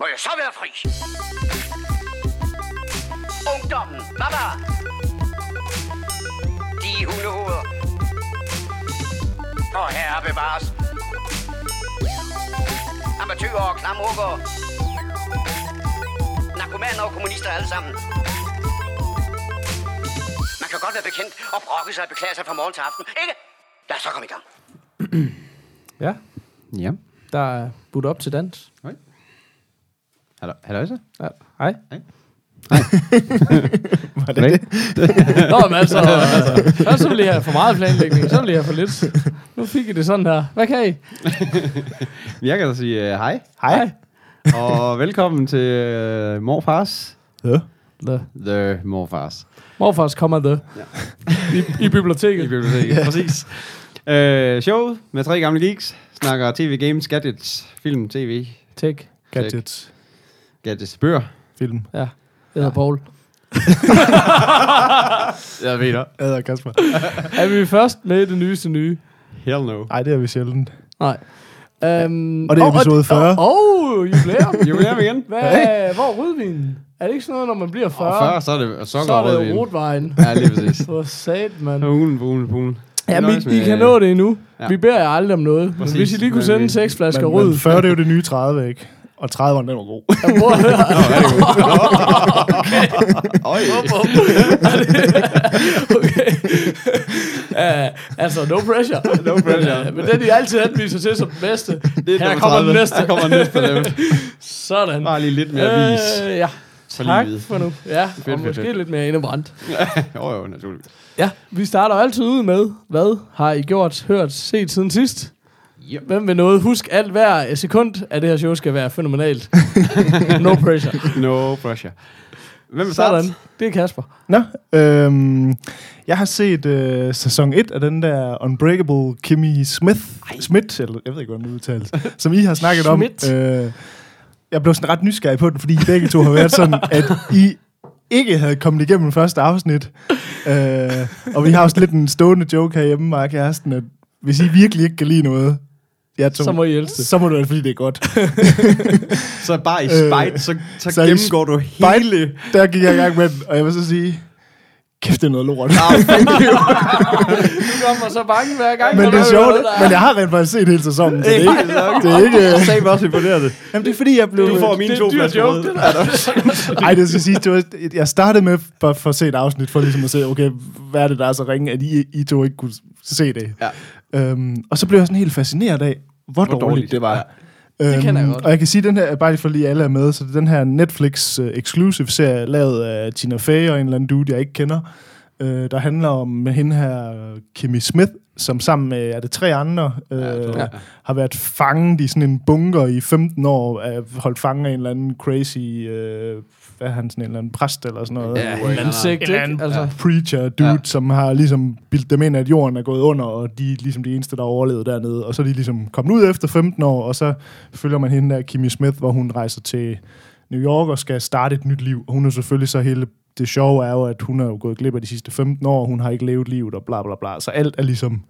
Må jeg så være fri? Ungdommen, baba! De hundehoveder. Og herre bevares. Amatøger og klamrukker. Narkomaner og kommunister alle sammen. Man kan godt være bekendt og brokke sig og beklage sig fra morgen til aften, ikke? Lad os så komme i gang. Ja, Ja. der er budt op til dans. Hallo, hallo så? Ja. Hej. Var det det? Nå, men altså, altså først så vil jeg have for meget planlægning, så vil jeg have for lidt. Nu fik I det sådan her. Hvad kan I? Jeg kan da sige uh, hej, Hej. og velkommen til uh, Morfars. Ja. The. The Morfars. Morfars kommer the. I, I biblioteket. I biblioteket, ja. præcis. Uh, showet med tre gamle geeks. Snakker tv, games, gadgets, film, tv, Tech. Gadgets. Gadgets, bøger. Film. Ja. Jeg hedder Paul. Jeg ved det. Jeg hedder Kasper. Er vi først med det nyeste nye? Hell no. Nej, det er vi sjældent. Nej. Um, Og det er episode 40. Åh, oh, jubilæum. Jubilæum igen. Hvad, hvor er rødvinen? Er det ikke sådan noget, når man bliver 40? Og før, så er det så sokker er og det rødvin. Ja, lige præcis. For sat, mand. Pulen, pulen, pulen. Ja, men I kan nå det endnu. Ja. Vi beder jer aldrig om noget. Men Præcis. hvis I lige kunne Men sende vi- seks flasker Men, rød. men 40 det er jo det nye 30, ikke? Og 30'eren, den var god. Jeg prøver at høre. Øj. okay. uh, altså, no pressure. No pressure. Men den, I altid anviser til som den bedste. Det er Her kommer 30. den næste. Her kommer den næste dem. Sådan. Bare lige lidt mere vis. Øh, ja. For Tak livet. for nu. Ja, og fedt, måske fedt. lidt mere indebrændt. Jo, jo, naturligvis. Ja, vi starter altid ud med, hvad har I gjort, hørt, set siden sidst? Yep. Hvem vil noget? Husk alt hver sekund af det her show skal være fænomenalt. no pressure. No pressure. Hvem vil starte? Sådan. Det er Kasper. Nå, øhm, jeg har set øh, sæson 1 af den der Unbreakable Kimmy Smith, Smith, eller jeg ved ikke, hvordan det udtales, som I har snakket om. Øh, jeg blev sådan ret nysgerrig på den, fordi I begge to har været sådan, at I ikke havde kommet igennem første afsnit. Øh, og vi har også lidt en stående joke herhjemme, mig og kæresten, at hvis I virkelig ikke kan lide noget, jeg to, Så må I elske det. så må det være, fordi det er godt. Så bare i Øh, spite, så, så, så gennemgår du hele... Der gik jeg i gang med den, og jeg vil så sige, kæft, det er noget lort. Du kommer så bange hver gang. Men det er du sjovt, men jeg har rent faktisk set hele sæsonen, så det er ikke... Det Det er ikke Jeg sagde mig også imponeret. jamen, det er fordi, jeg blev... Du får mine det er to en dyr flasker joke, rød. det der. Ej, det skal sige, det var, jeg startede med bare for at se et afsnit, for ligesom at se, okay, hvad er det, der er så ringe, at I, I to ikke kunne se det. Ja. Øhm, og så blev jeg sådan helt fascineret af, hvor, hvor dårligt, dårligt. det var. Ja. Øhm, Det kender jeg godt. Og jeg kan sige, at den her, bare lige for lige alle er med, så det er den her Netflix uh, exclusive serie, lavet af Tina Fey og en eller anden dude, jeg ikke kender, uh, der handler om hende her, Kimmy Smith, som sammen med, er det tre andre, uh, tror jeg. har været fanget i sådan en bunker i 15 år, er holdt fanget af en eller anden crazy, uh, hvad er han, sådan en eller anden præst eller sådan noget. Ja, en eller anden sigt, En eller anden Altså, preacher dude, Ja. ja. som har ligesom bildt dem ind, at jorden er gået under, og de er ligesom de eneste, der har overlevet dernede. Og så er de ligesom kommet ud efter 15 år, og så følger man hende der, Kimmy Smith, hvor hun rejser til New York og skal starte et nyt liv. Og hun er selvfølgelig så hele... Det sjove er jo, at hun er jo gået glip af de sidste 15 år, hun har ikke levet livet og bla bla bla. Så alt er ligesom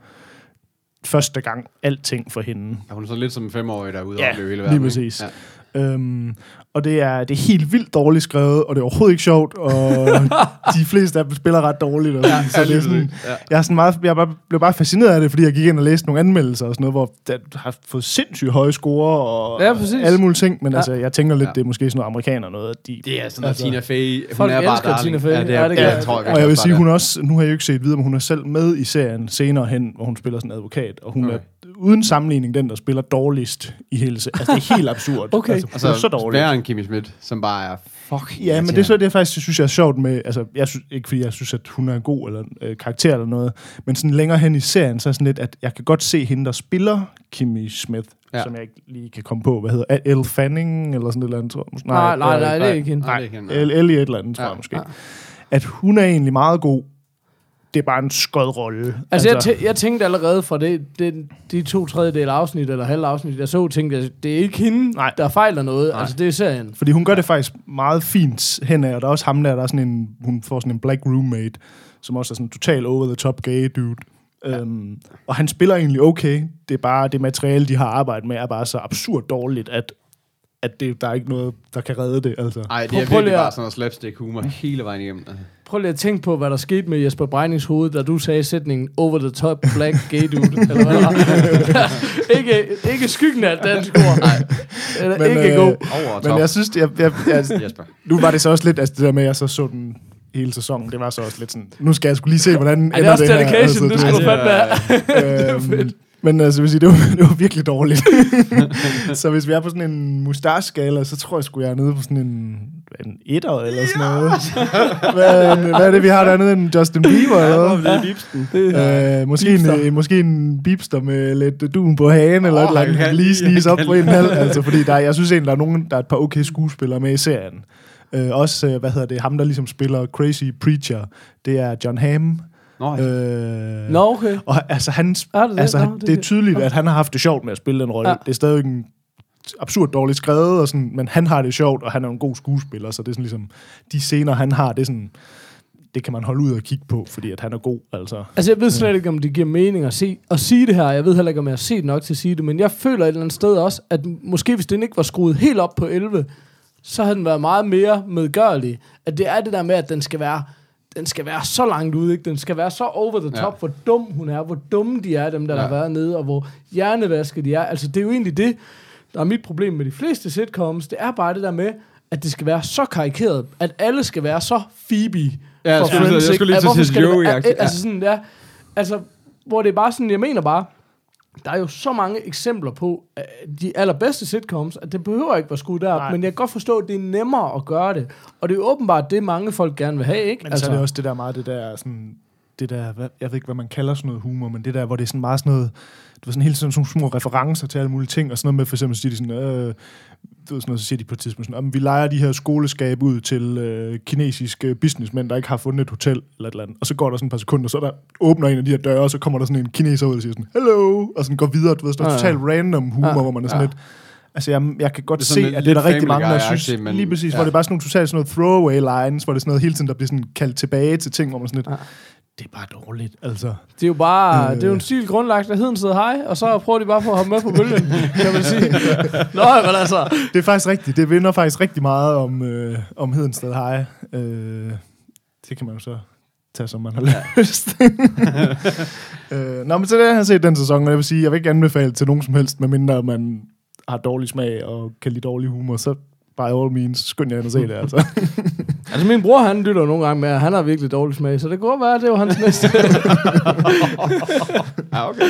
første gang alting for hende. Ja, hun er så lidt som en femårig, der er ude Ja, og opleve hele lige verden. præcis. ikke? Øhm, og det er, det er helt vildt dårligt skrevet, og det er overhovedet ikke sjovt, og de fleste af dem spiller ret dårligt. Og sådan, så Ja, det er sådan. Ja. jeg, er sådan meget, jeg bare, blev bare fascineret af det, fordi jeg gik ind og læste nogle anmeldelser og sådan noget, hvor det har fået sindssygt høje score og Ja, præcis. alle mulige ting, men Ja. ja. altså, jeg tænker lidt, Ja. det er måske sådan noget amerikaner noget. At de, Det er sådan Altså, Tina Fey. Hun folk er bare elsker darling. Tina Fey. Ja, det, Ja, er, det det, gør jeg tror, jeg og jeg vil også sige, hun også, nu har jeg jo ikke set videre, men hun er selv med i serien senere hen, hvor hun spiller sådan en advokat, og hun Okay. er uden sammenligning den, der spiller dårligst i hele serien. Altså, det er helt absurd. Okay. Altså, Altså, er så dårligt. Kimmy Schmidt, som bare er fuck Ja, men det er så det, jeg faktisk synes, jeg er sjovt med, altså, jeg synes, ikke fordi jeg synes, at hun er en god eller øh, karakter eller noget, men sådan længere hen i serien, så er sådan lidt, at jeg kan godt se hende, der spiller Kimmy Smith, Ja. som jeg ikke lige kan komme på, hvad hedder, Elle Fanning, eller sådan et eller andet, tror jeg. Måske. nej, nej, øh, nej, det er ikke hende. Nej, er. Elle, et eller andet, tror Ja, jeg måske. ja. At hun er egentlig meget god, det er bare en skød rolle. Altså, jeg, tæ- jeg tænkte allerede fra det, det, de to tredjedel afsnit, eller halv afsnit, jeg så, tænkte jeg, det er ikke hende, Nej. der fejler noget. Nej. Altså, det er serien. Fordi hun gør det faktisk meget fint henad, og der er også ham der, der er sådan en, hun får sådan en black roommate, som også er sådan total over the top gay dude. Ja. Um, og han spiller egentlig okay. Det er bare det materiale, de har arbejdet med, er bare så absurd dårligt, at at det, der er ikke noget, der kan redde det. Altså. Ej, det er prøv virkelig bare sådan noget slapstick humor hele vejen igennem. Prøv lige at tænke på, hvad der skete med Jesper Breinings hoved, da du sagde sætningen over the top black gay dude. eller hvad det ikke, ikke skyggen af et dansk ord. Nej. Eller Men, ikke øh, god. Over Men jeg synes, jeg, jeg, jeg, Jesper. nu var det så også lidt, altså det der med, at jeg så så den hele sæsonen, det var så også lidt sådan, nu skal jeg skulle lige se, hvordan Ej, det er også dedication, det her. skal du det fandme er- have. Men altså, vil sige, det var, det var virkelig dårligt. så hvis vi er på sådan en mustache-skala, så tror jeg sgu, jeg er nede på sådan en, en etter eller sådan noget. hvad, hvad er det, vi har dernede? En Justin Bieber eller er Bibsten. Øh, måske, en, Beepster. øh, måske en bipster med lidt duen på hagen, eller Åh, et eller andet, lige han op på en halv. Altså, fordi der, er- jeg synes egentlig, der er nogen, der er et par okay skuespillere med i serien. Øh, også, øh, hvad hedder det, ham der ligesom spiller Crazy Preacher, det er John Hamm. Nå, Øh, Nå, okay. og altså, han, Er det det? altså, Nå, han, det- det er tydeligt, at han har haft det sjovt med at spille den rolle. Ja. Ja. Det er stadig en absurd dårligt skrevet, og sådan, men han har det sjovt, og han er en god skuespiller, så det er sådan ligesom, de scener, han har, det er sådan, det kan man holde ud og kigge på, fordi at han er god, altså. Altså, jeg ved slet ikke, om det giver mening at, se, at sige det her. Jeg ved heller ikke, om jeg har set nok til at sige det, men jeg føler et eller andet sted også, at måske hvis den ikke var skruet helt op på 11, så havde den været meget mere medgørlig. At det er det der med, at den skal være, den skal være så langt ude, ikke? Den skal være så over the Ja. top, hvor dum hun er, hvor dumme de er, dem der, ja. Ja. har været nede, og hvor hjernevaske de er. Altså, det er jo egentlig det, der er mit problem med de fleste sitcoms. Det er bare det der med, at det skal være så karikeret, at alle skal være så Phoebe Ja, for skulle- jeg Friends, skulle lige til at sige ja. Altså sådan, ja. Altså, hvor det er bare sådan, jeg mener bare, der er jo så mange eksempler på de allerbedste sitcoms, at det behøver ikke være skudt derop, Nej. men jeg kan godt forstå, at det er nemmere at gøre det. Og det er jo åbenbart det, mange folk gerne vil have, ikke? Men altså, så er det også det der meget, det der sådan, det der, hvad, jeg ved ikke, hvad man kalder sådan noget humor, men det der, hvor det er sådan meget sådan noget, du ved, sådan hele tiden sådan nogle små referencer til alle mulige ting, og sådan noget med, for eksempel, så siger de sådan, øh, du ved, sådan noget, så siger de på et tidspunkt sådan, "Jamen, vi leger de her skoleskab ud til øh, kinesiske businessmænd, der ikke har fundet et hotel, eller et eller andet. Og så går der sådan et par sekunder, så der åbner en af de her døre, og så kommer der sådan en kineser ud og siger sådan, hello, og sådan går videre, du ved, sådan Ja, ja. totalt random humor, Ja, hvor man er sådan ja. lidt, Altså, jeg, jeg kan godt se, at det er der rigtig mange, der synes, men- lige præcis, ja. hvor det er bare sådan nogle totalt sådan noget throwaway lines, hvor det er sådan noget hele tiden, der bliver sådan kaldt tilbage til ting, hvor man sådan lidt, Ja. Det er bare dårligt, altså. Det er jo bare, Øh. det er jo en stil grundlagt af heden sidder hej, og så prøver de bare på at hoppe med på bølgen, kan man sige. Nå, men altså, Det er faktisk rigtigt. Det vinder faktisk rigtig meget om, øh, om Hedensted High. Øh, det kan man jo så tage, som man har lyst. øh, nå, men så det har jeg set den sæson, og jeg vil sige, jeg vil ikke anbefale til nogen som helst, medmindre man har dårlig smag og kan lide dårlig humor, så by all means, skynd jer ind og se det, altså. altså min bror, han lytter nogle gange med, og han har virkelig dårlig smag, så det kunne godt være, at det var hans næste. Ja, okay.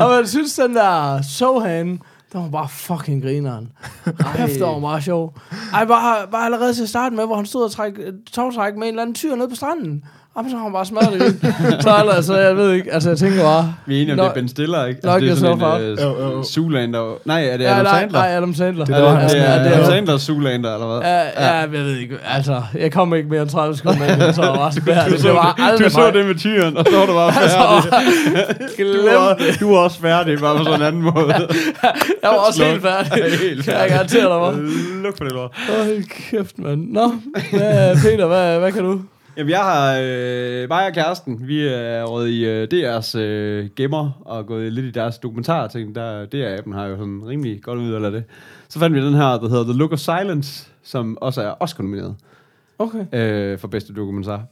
og man synes, den der Sohan, den var bare fucking grineren. Ej, det var meget sjov. Ej, bare, bare allerede til at starte med, hvor han stod og træk, togtræk med en eller anden tyr ned på stranden. Og så har han bare smadret det. så altså, jeg ved ikke, altså jeg tænker bare... Vi er enige om, det er Ben Stiller, ikke? knock det er sådan yourself en out. Jo, jo. uh, Zoolander. Nej, er det Ja, Adam nej, Sandler? nej, Adam Sandler. Det Er er det, der, han det, er, ja, det det er er- Adam Sandler Zoolander, eller hvad? Ja, ja, jeg ved ikke. Altså, jeg kom ikke mere end 30 sekunder så var det bare Du så, det var det, aldrig du så mig. det med tyren, og så var du bare Altså, færdig. Du glem var, det. du var også færdig, bare på sådan en anden måde. Jeg var også Sluk. helt færdig. Helt Kan jeg garantere dig, var. Luk for det lort. Hold kæft, mand. Nå, hvad, Peter, hvad, hvad kan du? Jamen, jeg har, øh, mig og kæresten, vi er røget i øh, DR's øh, gemmer og gået lidt i deres dokumentarting. Der, DR-appen har jo sådan rimelig godt ud af det. Så fandt vi den her, der hedder The Look of Silence, som også er Oscar-nomineret Okay. øh, for bedste dokumentar.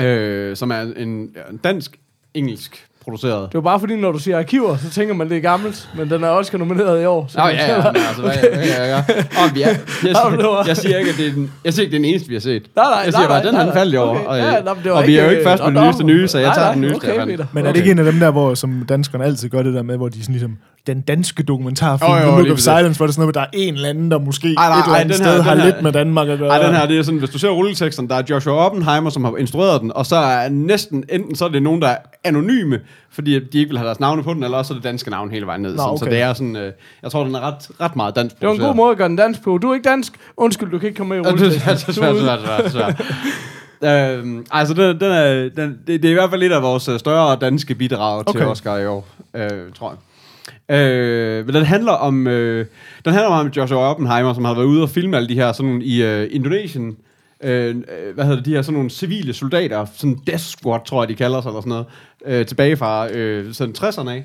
Øh, som er en, ja, en dansk-engelsk produceret. Det var bare fordi, når du siger arkiver, så tænker man, det er gammelt, men den er også nomineret i år. Så Nå, ja, ja, men altså, hvad, hvad, ja, ja. Om, vi er, jeg, jeg, jeg, siger ikke, at det er den, jeg siger ikke, det er den eneste, vi har set. Nej, nej, jeg nej, siger bare, nej, den har nej, den faldt i år. okay. Og, Ja, det var og vi er jo ikke, først på øh, den nyeste nye, så jeg Nej, tager nej, den nyeste. okay. Men er det ikke en af dem der, hvor som danskerne altid gør det der med, hvor de sådan ligesom, den danske dokumentarfilm, Jo, jo, The Look of. Silence, hvor det er sådan noget, med, der er en eller anden, der måske Ej, nej, et eller ej, andet den her- sted har den her- lidt med Danmark at gøre. Ej, den her, det er sådan, hvis du ser rulleteksten, der er Joshua Oppenheimer, som har instrueret den, og så er næsten, enten så er det nogen, der er anonyme, fordi de ikke vil have deres navne på den, eller også er det danske navn hele vejen ned. Nå, sådan, Så okay. det er sådan, øh, jeg tror, den er ret, ret meget dansk Det var en god måde at gøre den dansk på. Du er ikke dansk. Undskyld, du kan ikke komme med i det er rulleteksten. svært, svært, svært, svært, svært, svært. Øhm, altså, den, den er, den, det, det er i hvert fald lidt af vores øh, større danske bidrag okay. til Okay. Oscar i år, øh, tror jeg. Øh, men den handler om øh, den handler om Joshua Oppenheimer, som har været ude og filme alle de her sådan nogle i øh, Indonesien. Øh, øh, hvad hedder det, de her sådan nogle civile soldater, sådan death squad, tror jeg, de kalder sig, eller sådan noget, øh, tilbage fra øh, sådan 60'erne af.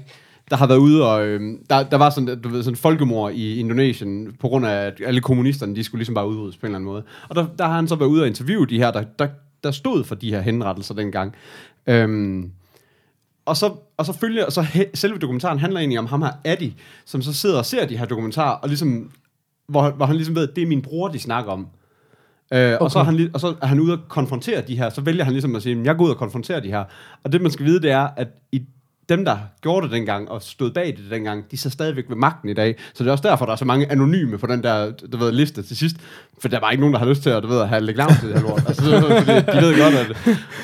der har været ude og... Øh, der, der var sådan, du ved, sådan folkemord i Indonesien, på grund af, at alle kommunisterne, de skulle ligesom bare udryddes på en eller anden måde. Og der, der har han så været ude og interviewe de her, der, der, der stod for de her henrettelser dengang. Øhm, og så, og så følger, og så he, selve dokumentaren handler egentlig om ham her, Addy, som så sidder og ser de her dokumentarer, og ligesom, hvor, hvor han ligesom ved, at det er min bror, de snakker om. Øh, og, så er han, og så er han ude og konfrontere de her, så vælger han ligesom at sige, jeg går ud og konfronterer de her. Og det man skal vide, det er, at i dem, der gjorde det dengang, og stod bag det dengang, de så stadigvæk ved magten i dag. Så det er også derfor, der er så mange anonyme på den der du ved, liste til sidst. For der var ikke nogen, der har lyst til at, du ved, at have lægge navn til det her lort. Altså, fordi de ved godt,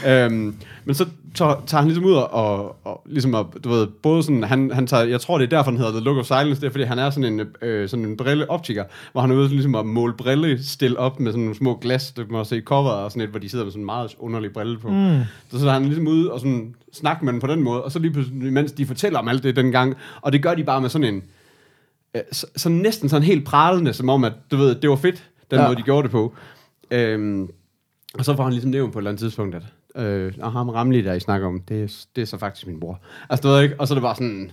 at... Øhm, men så tager, tager han ligesom ud og, og, og ligesom, at, du ved, både sådan, han, han tager, jeg tror, det er derfor, han hedder The Look of Silence, det er, fordi han er sådan en, øh, sådan en brilleoptiker, hvor han er ude ligesom at måle brille stil op med sådan nogle små glas, man også se i cover og sådan et, hvor de sidder med sådan en meget underlig brille på. Mm. Så, så er han ligesom ude og sådan snakke med dem på den måde, og så lige pludselig, mens de fortæller om alt det dengang, og det gør de bare med sådan en, øh, så, så næsten sådan helt pralende, som om, at du ved, det var fedt, den ja. måde, de gjorde det på. Øhm, og så får han ligesom nævnt på et eller andet tidspunkt, at øh, og ham Ramli, der I snakker om, det, det er så faktisk min bror. Altså, du ved ikke, og så er det bare sådan,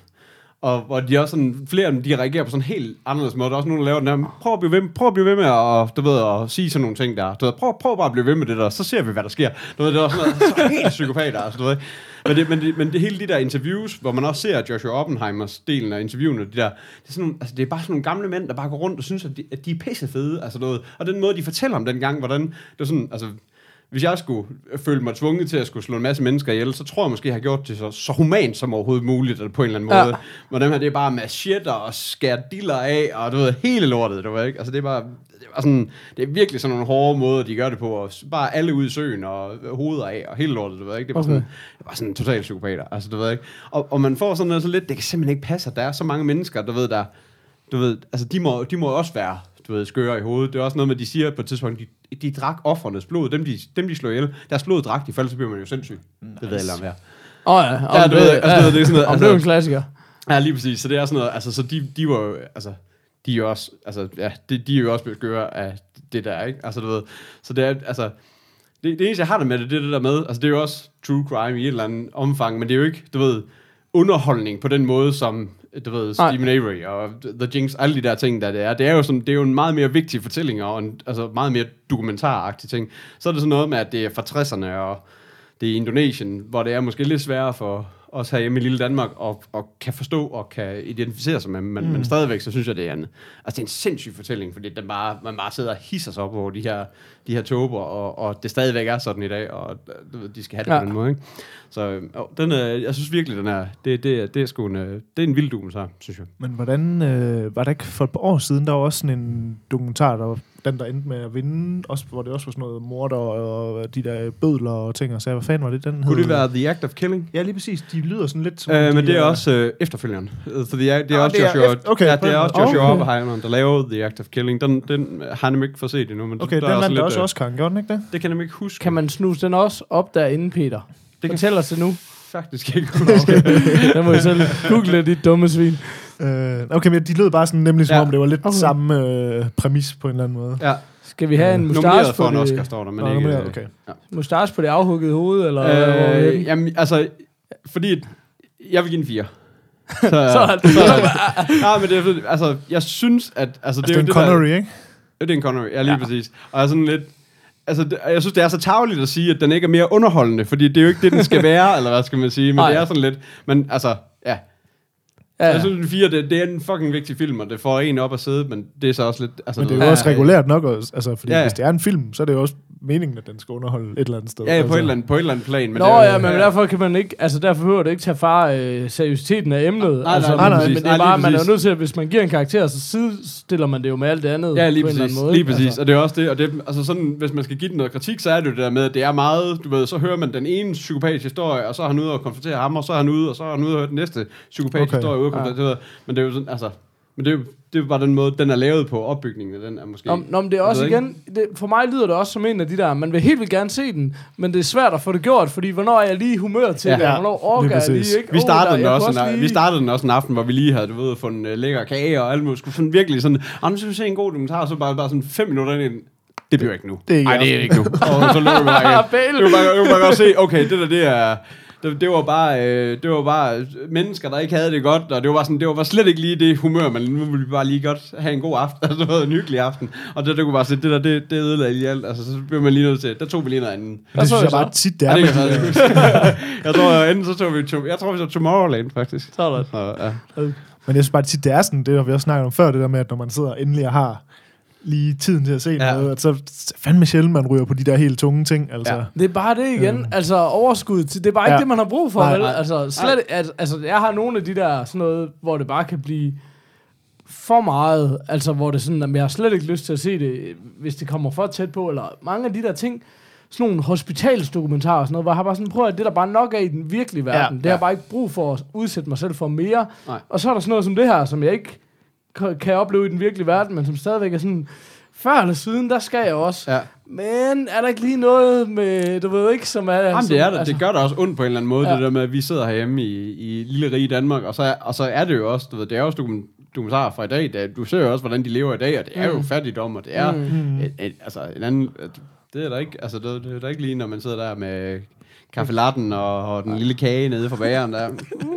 og hvor de også sådan, flere af dem, de reagerer på sådan en helt anderledes måde. Der er også nogen, der laver den der, prøv at blive ved, prøv at blive ved med at, du ved, at sige sådan nogle ting der. Du ved, prøv, prøv bare at blive ved med det der, så ser vi, hvad der sker. Du ved, det er også sådan noget, så helt psykopater, altså, du ved. Men det, men, det, men det hele de der interviews, hvor man også ser Joshua Oppenheimers delen af interviewene, de der, det er, sådan nogle, altså, det er bare sådan nogle gamle mænd, der bare går rundt og synes, at de, at de er pisse fede. Altså, noget. Og den måde, de fortæller om den gang, hvordan det var sådan, altså, hvis jeg skulle føle mig tvunget til at skulle slå en masse mennesker ihjel, så tror jeg måske, jeg har gjort det så, så humant som overhovedet muligt, eller på en eller anden Ja. måde. Men dem her, det er bare machetter og skære diller af, og du ved, hele lortet, du ved ikke? Altså, det er bare, det er, sådan, det er virkelig sådan nogle hårde måder, de gør det på, og bare alle ud i søen, og hoveder af, og hele lortet, du ved ikke? Det er bare, Okay. sådan, det er bare sådan totalt psykopater, altså, du ved ikke? Og, og man får sådan noget så lidt, det kan simpelthen ikke passe, at der er så mange mennesker, du ved, der, du ved, altså, de må, de må også være, du ved, skøre i hovedet. Det er også noget med, de siger på et tidspunkt, de, de drak offernes blod, dem de, dem de slog ihjel, deres blod drak de, for ellers bliver man jo sindssyg. Nice. Det ved alle om her. Åh oh, ja, om Ja, du ved, altså, ved, det er sådan noget, om det er en altså- klassiker. Ja, lige præcis. Så det er sådan noget, altså, så de, de var jo, altså, de er jo også, altså, ja, de, de er jo også blevet skøre af det der, ikke? Altså, du ved, så det er, altså, det, det eneste, jeg har det med det, det er det der med, altså, det er jo også true crime i et eller andet omfang, men det er jo ikke, du ved, underholdning på den måde, som, du ved, Nej. Stephen Avery og The Jinx, alle de der ting, der det er. Det er jo, sådan, det er jo en meget mere vigtig fortælling, og en, altså meget mere dokumentaragtig ting. Så er det sådan noget med, at det er fra 60'erne, og det er Indonesien, hvor det er måske lidt sværere for os herhjemme i lille Danmark at, at kan forstå og kan identificere sig med, men, mm. men stadigvæk så synes jeg, det er en, altså det er en sindssyg fortælling, fordi den bare, man bare sidder og hisser sig op over de her, de her tober, og, og det stadigvæk er sådan i dag, og de skal have det ja. På den måde, ikke? Så øh, den er, jeg synes virkelig, den er, det, det, det er sgu en, øh, det er en vild dokumentar, synes jeg. Men hvordan, øh, var der ikke for et par år siden, der var også sådan en dokumentar, der var den, der endte med at vinde, også, hvor det også var sådan noget morder og de der bødler og ting, og så hvad fanden var det, den Kunne hed? det være The Act of Killing? Ja, lige præcis. De lyder sådan lidt som... Øh, de men det er også øh, efterfølgeren. Øh, Så det er, det er Ah, også det er Joshua, efter- okay, ja, på det er den også. Joshua Okay. Oppenheimer, der laver The Act of Killing. Den, den har nemlig ikke fået set endnu, men Okay, der den er vandt lidt, også øh, Oscar, gjorde den ikke det? Det kan jeg nemlig ikke huske. Kan man snuse den også op derinde, Peter? Det Det kan- Fortæl os det nu. Faktisk ikke. Den må I selv google, dit dumme svin. Øh, okay, men de lød bare sådan nemlig som Ja. om det var lidt Okay. samme øh, præmis på en eller anden måde. ja, Skal vi have en nomineret mustache for på, en Oscar, det, står der, men Nå, ikke... nomineret, øh, okay. mustache på det afhuggede hoved? Eller, er Øh, jamen, altså, fordi jeg vil give en 4. Så, Sådan. ja, men det er, altså, jeg synes, at... Altså, Altså, det, det er er en jo det der- Connery, ikke? Ja, det er en Connery, ja, lige ja. præcis. Og jeg er sådan lidt... Altså, det, jeg synes, det er så tageligt at sige, at den ikke er mere underholdende, fordi det er jo ikke det, den skal være, eller hvad skal man sige, men Nej. det er sådan lidt... Men altså, ja. Ja, Jeg synes, den 4, det, det er en fucking vigtig film, og det får en op at sidde, men det er så også lidt... Altså, Men det er jo også regulært nok, også, altså, fordi Ja. hvis det er en film, så er det jo også meningen, at den skal underholde et eller andet sted. Ja, ja, på, altså. et eller andet, på et eller andet plan. Men Nå det er, ja, men derfor kan man ikke, altså derfor behøver det ikke tage far øh, seriøsiteten af emnet. Nej, nej, altså, lige men, præcis. men det Nej, er bare, man er jo præcis. nødt til, at hvis man giver en karakter, så sidestiller man det jo med alt det andet. Ja, lige på en eller præcis. anden måde, lige præcis. Altså, Og det er også det, og det, altså sådan, hvis man skal give den noget kritik, så er det jo det der med, at det er meget, du ved, så hører man den ene psykopatiske historie, og så er han ude og konfrontere ham, og så er han ude, og så er han ude og høre den næste psykopatiske Okay. historie og konfrontere. Men det er jo sådan, altså, men det er jo, det er bare den måde, den er lavet på opbygningen den er måske. Nå, nå, men det er også igen, det, for mig lyder det også som en af de der, man vil helt vildt gerne se den, men det er svært at få det gjort, fordi hvornår er jeg lige i humør til Ja. det, og hvornår orker jeg lige, ikke? Vi startede, der- den også, en, lige- vi startede den også en aften, hvor vi lige havde du ved, fundet uh, lækker kage og alt muligt. Skulle sådan virkelig sådan, ah, nu skal vi se en god dokumentar, så bare, bare sådan fem minutter ind i den. Det bliver ikke nu. Det er ikke Ej, det er ikke nu. Og så lå vi bare igen. Det var bare, bare godt se, okay, det der, det er, det, det, var bare, øh, det var bare mennesker, der ikke havde det godt, og det var, bare sådan, det var bare slet ikke lige det humør, men nu ville vi bare lige godt have en god aften, altså det var en hyggelig aften, og det, det kunne bare se, det der, det, det ødelagde lige alt, altså så blev man lige nødt til, der tog vi lige noget andet. Det synes jeg så. bare tit, det Ja, er. det kan med jeg jeg tror, jeg, enten så tog vi, to, jeg tror, vi så Tomorrowland, faktisk. Sådan. Så, ja. Men jeg synes bare tit, det er sådan, det har vi også snakket om før, det der med, at når man sidder endelig og har lige tiden til at se Ja. noget, at så fandme sjældent, man ryger på de der helt tunge ting. Altså. Ja. Det er bare det igen. Øhm. Altså overskud. til- Det er bare ikke Ja. det, man har brug for, Nej, vel? nej. Altså, slet, altså, altså, jeg har nogle af de der sådan noget, hvor det bare kan blive for meget. Altså, hvor det sådan, at jeg har slet ikke lyst til at se det, hvis det kommer for tæt på. Eller mange af de der ting, sådan nogle hospitalsdokumentarer og sådan noget, hvor jeg har bare sådan, prøv at det er der bare nok af i den virkelige verden. Ja, det har jeg ja. bare ikke brug for at udsætte mig selv for mere. Nej. Og så er der sådan noget som det her, som jeg ikke kan- kan opleve i den virkelige verden, men som stadigvæk er sådan, før eller siden, der skal jeg også. ja. Men er der ikke lige noget med, du ved ikke, som er... Jamen, som, det er det. Det gør da også ondt på en eller anden måde, Ja. det der med, at vi sidder herhjemme i, i lille rige Danmark, og så, er, og så er det jo også, du ved, det er også dokumen- dokumentarer fra i dag, det, du ser jo også, hvordan de lever i dag, og det er jo Mm. fattigdom, og det er Mm. mm. et, et, altså en anden, det er der ikke, altså det, det er der ikke lige, når man sidder der med kaffe latten og, og den lille kage nede fra bageren der.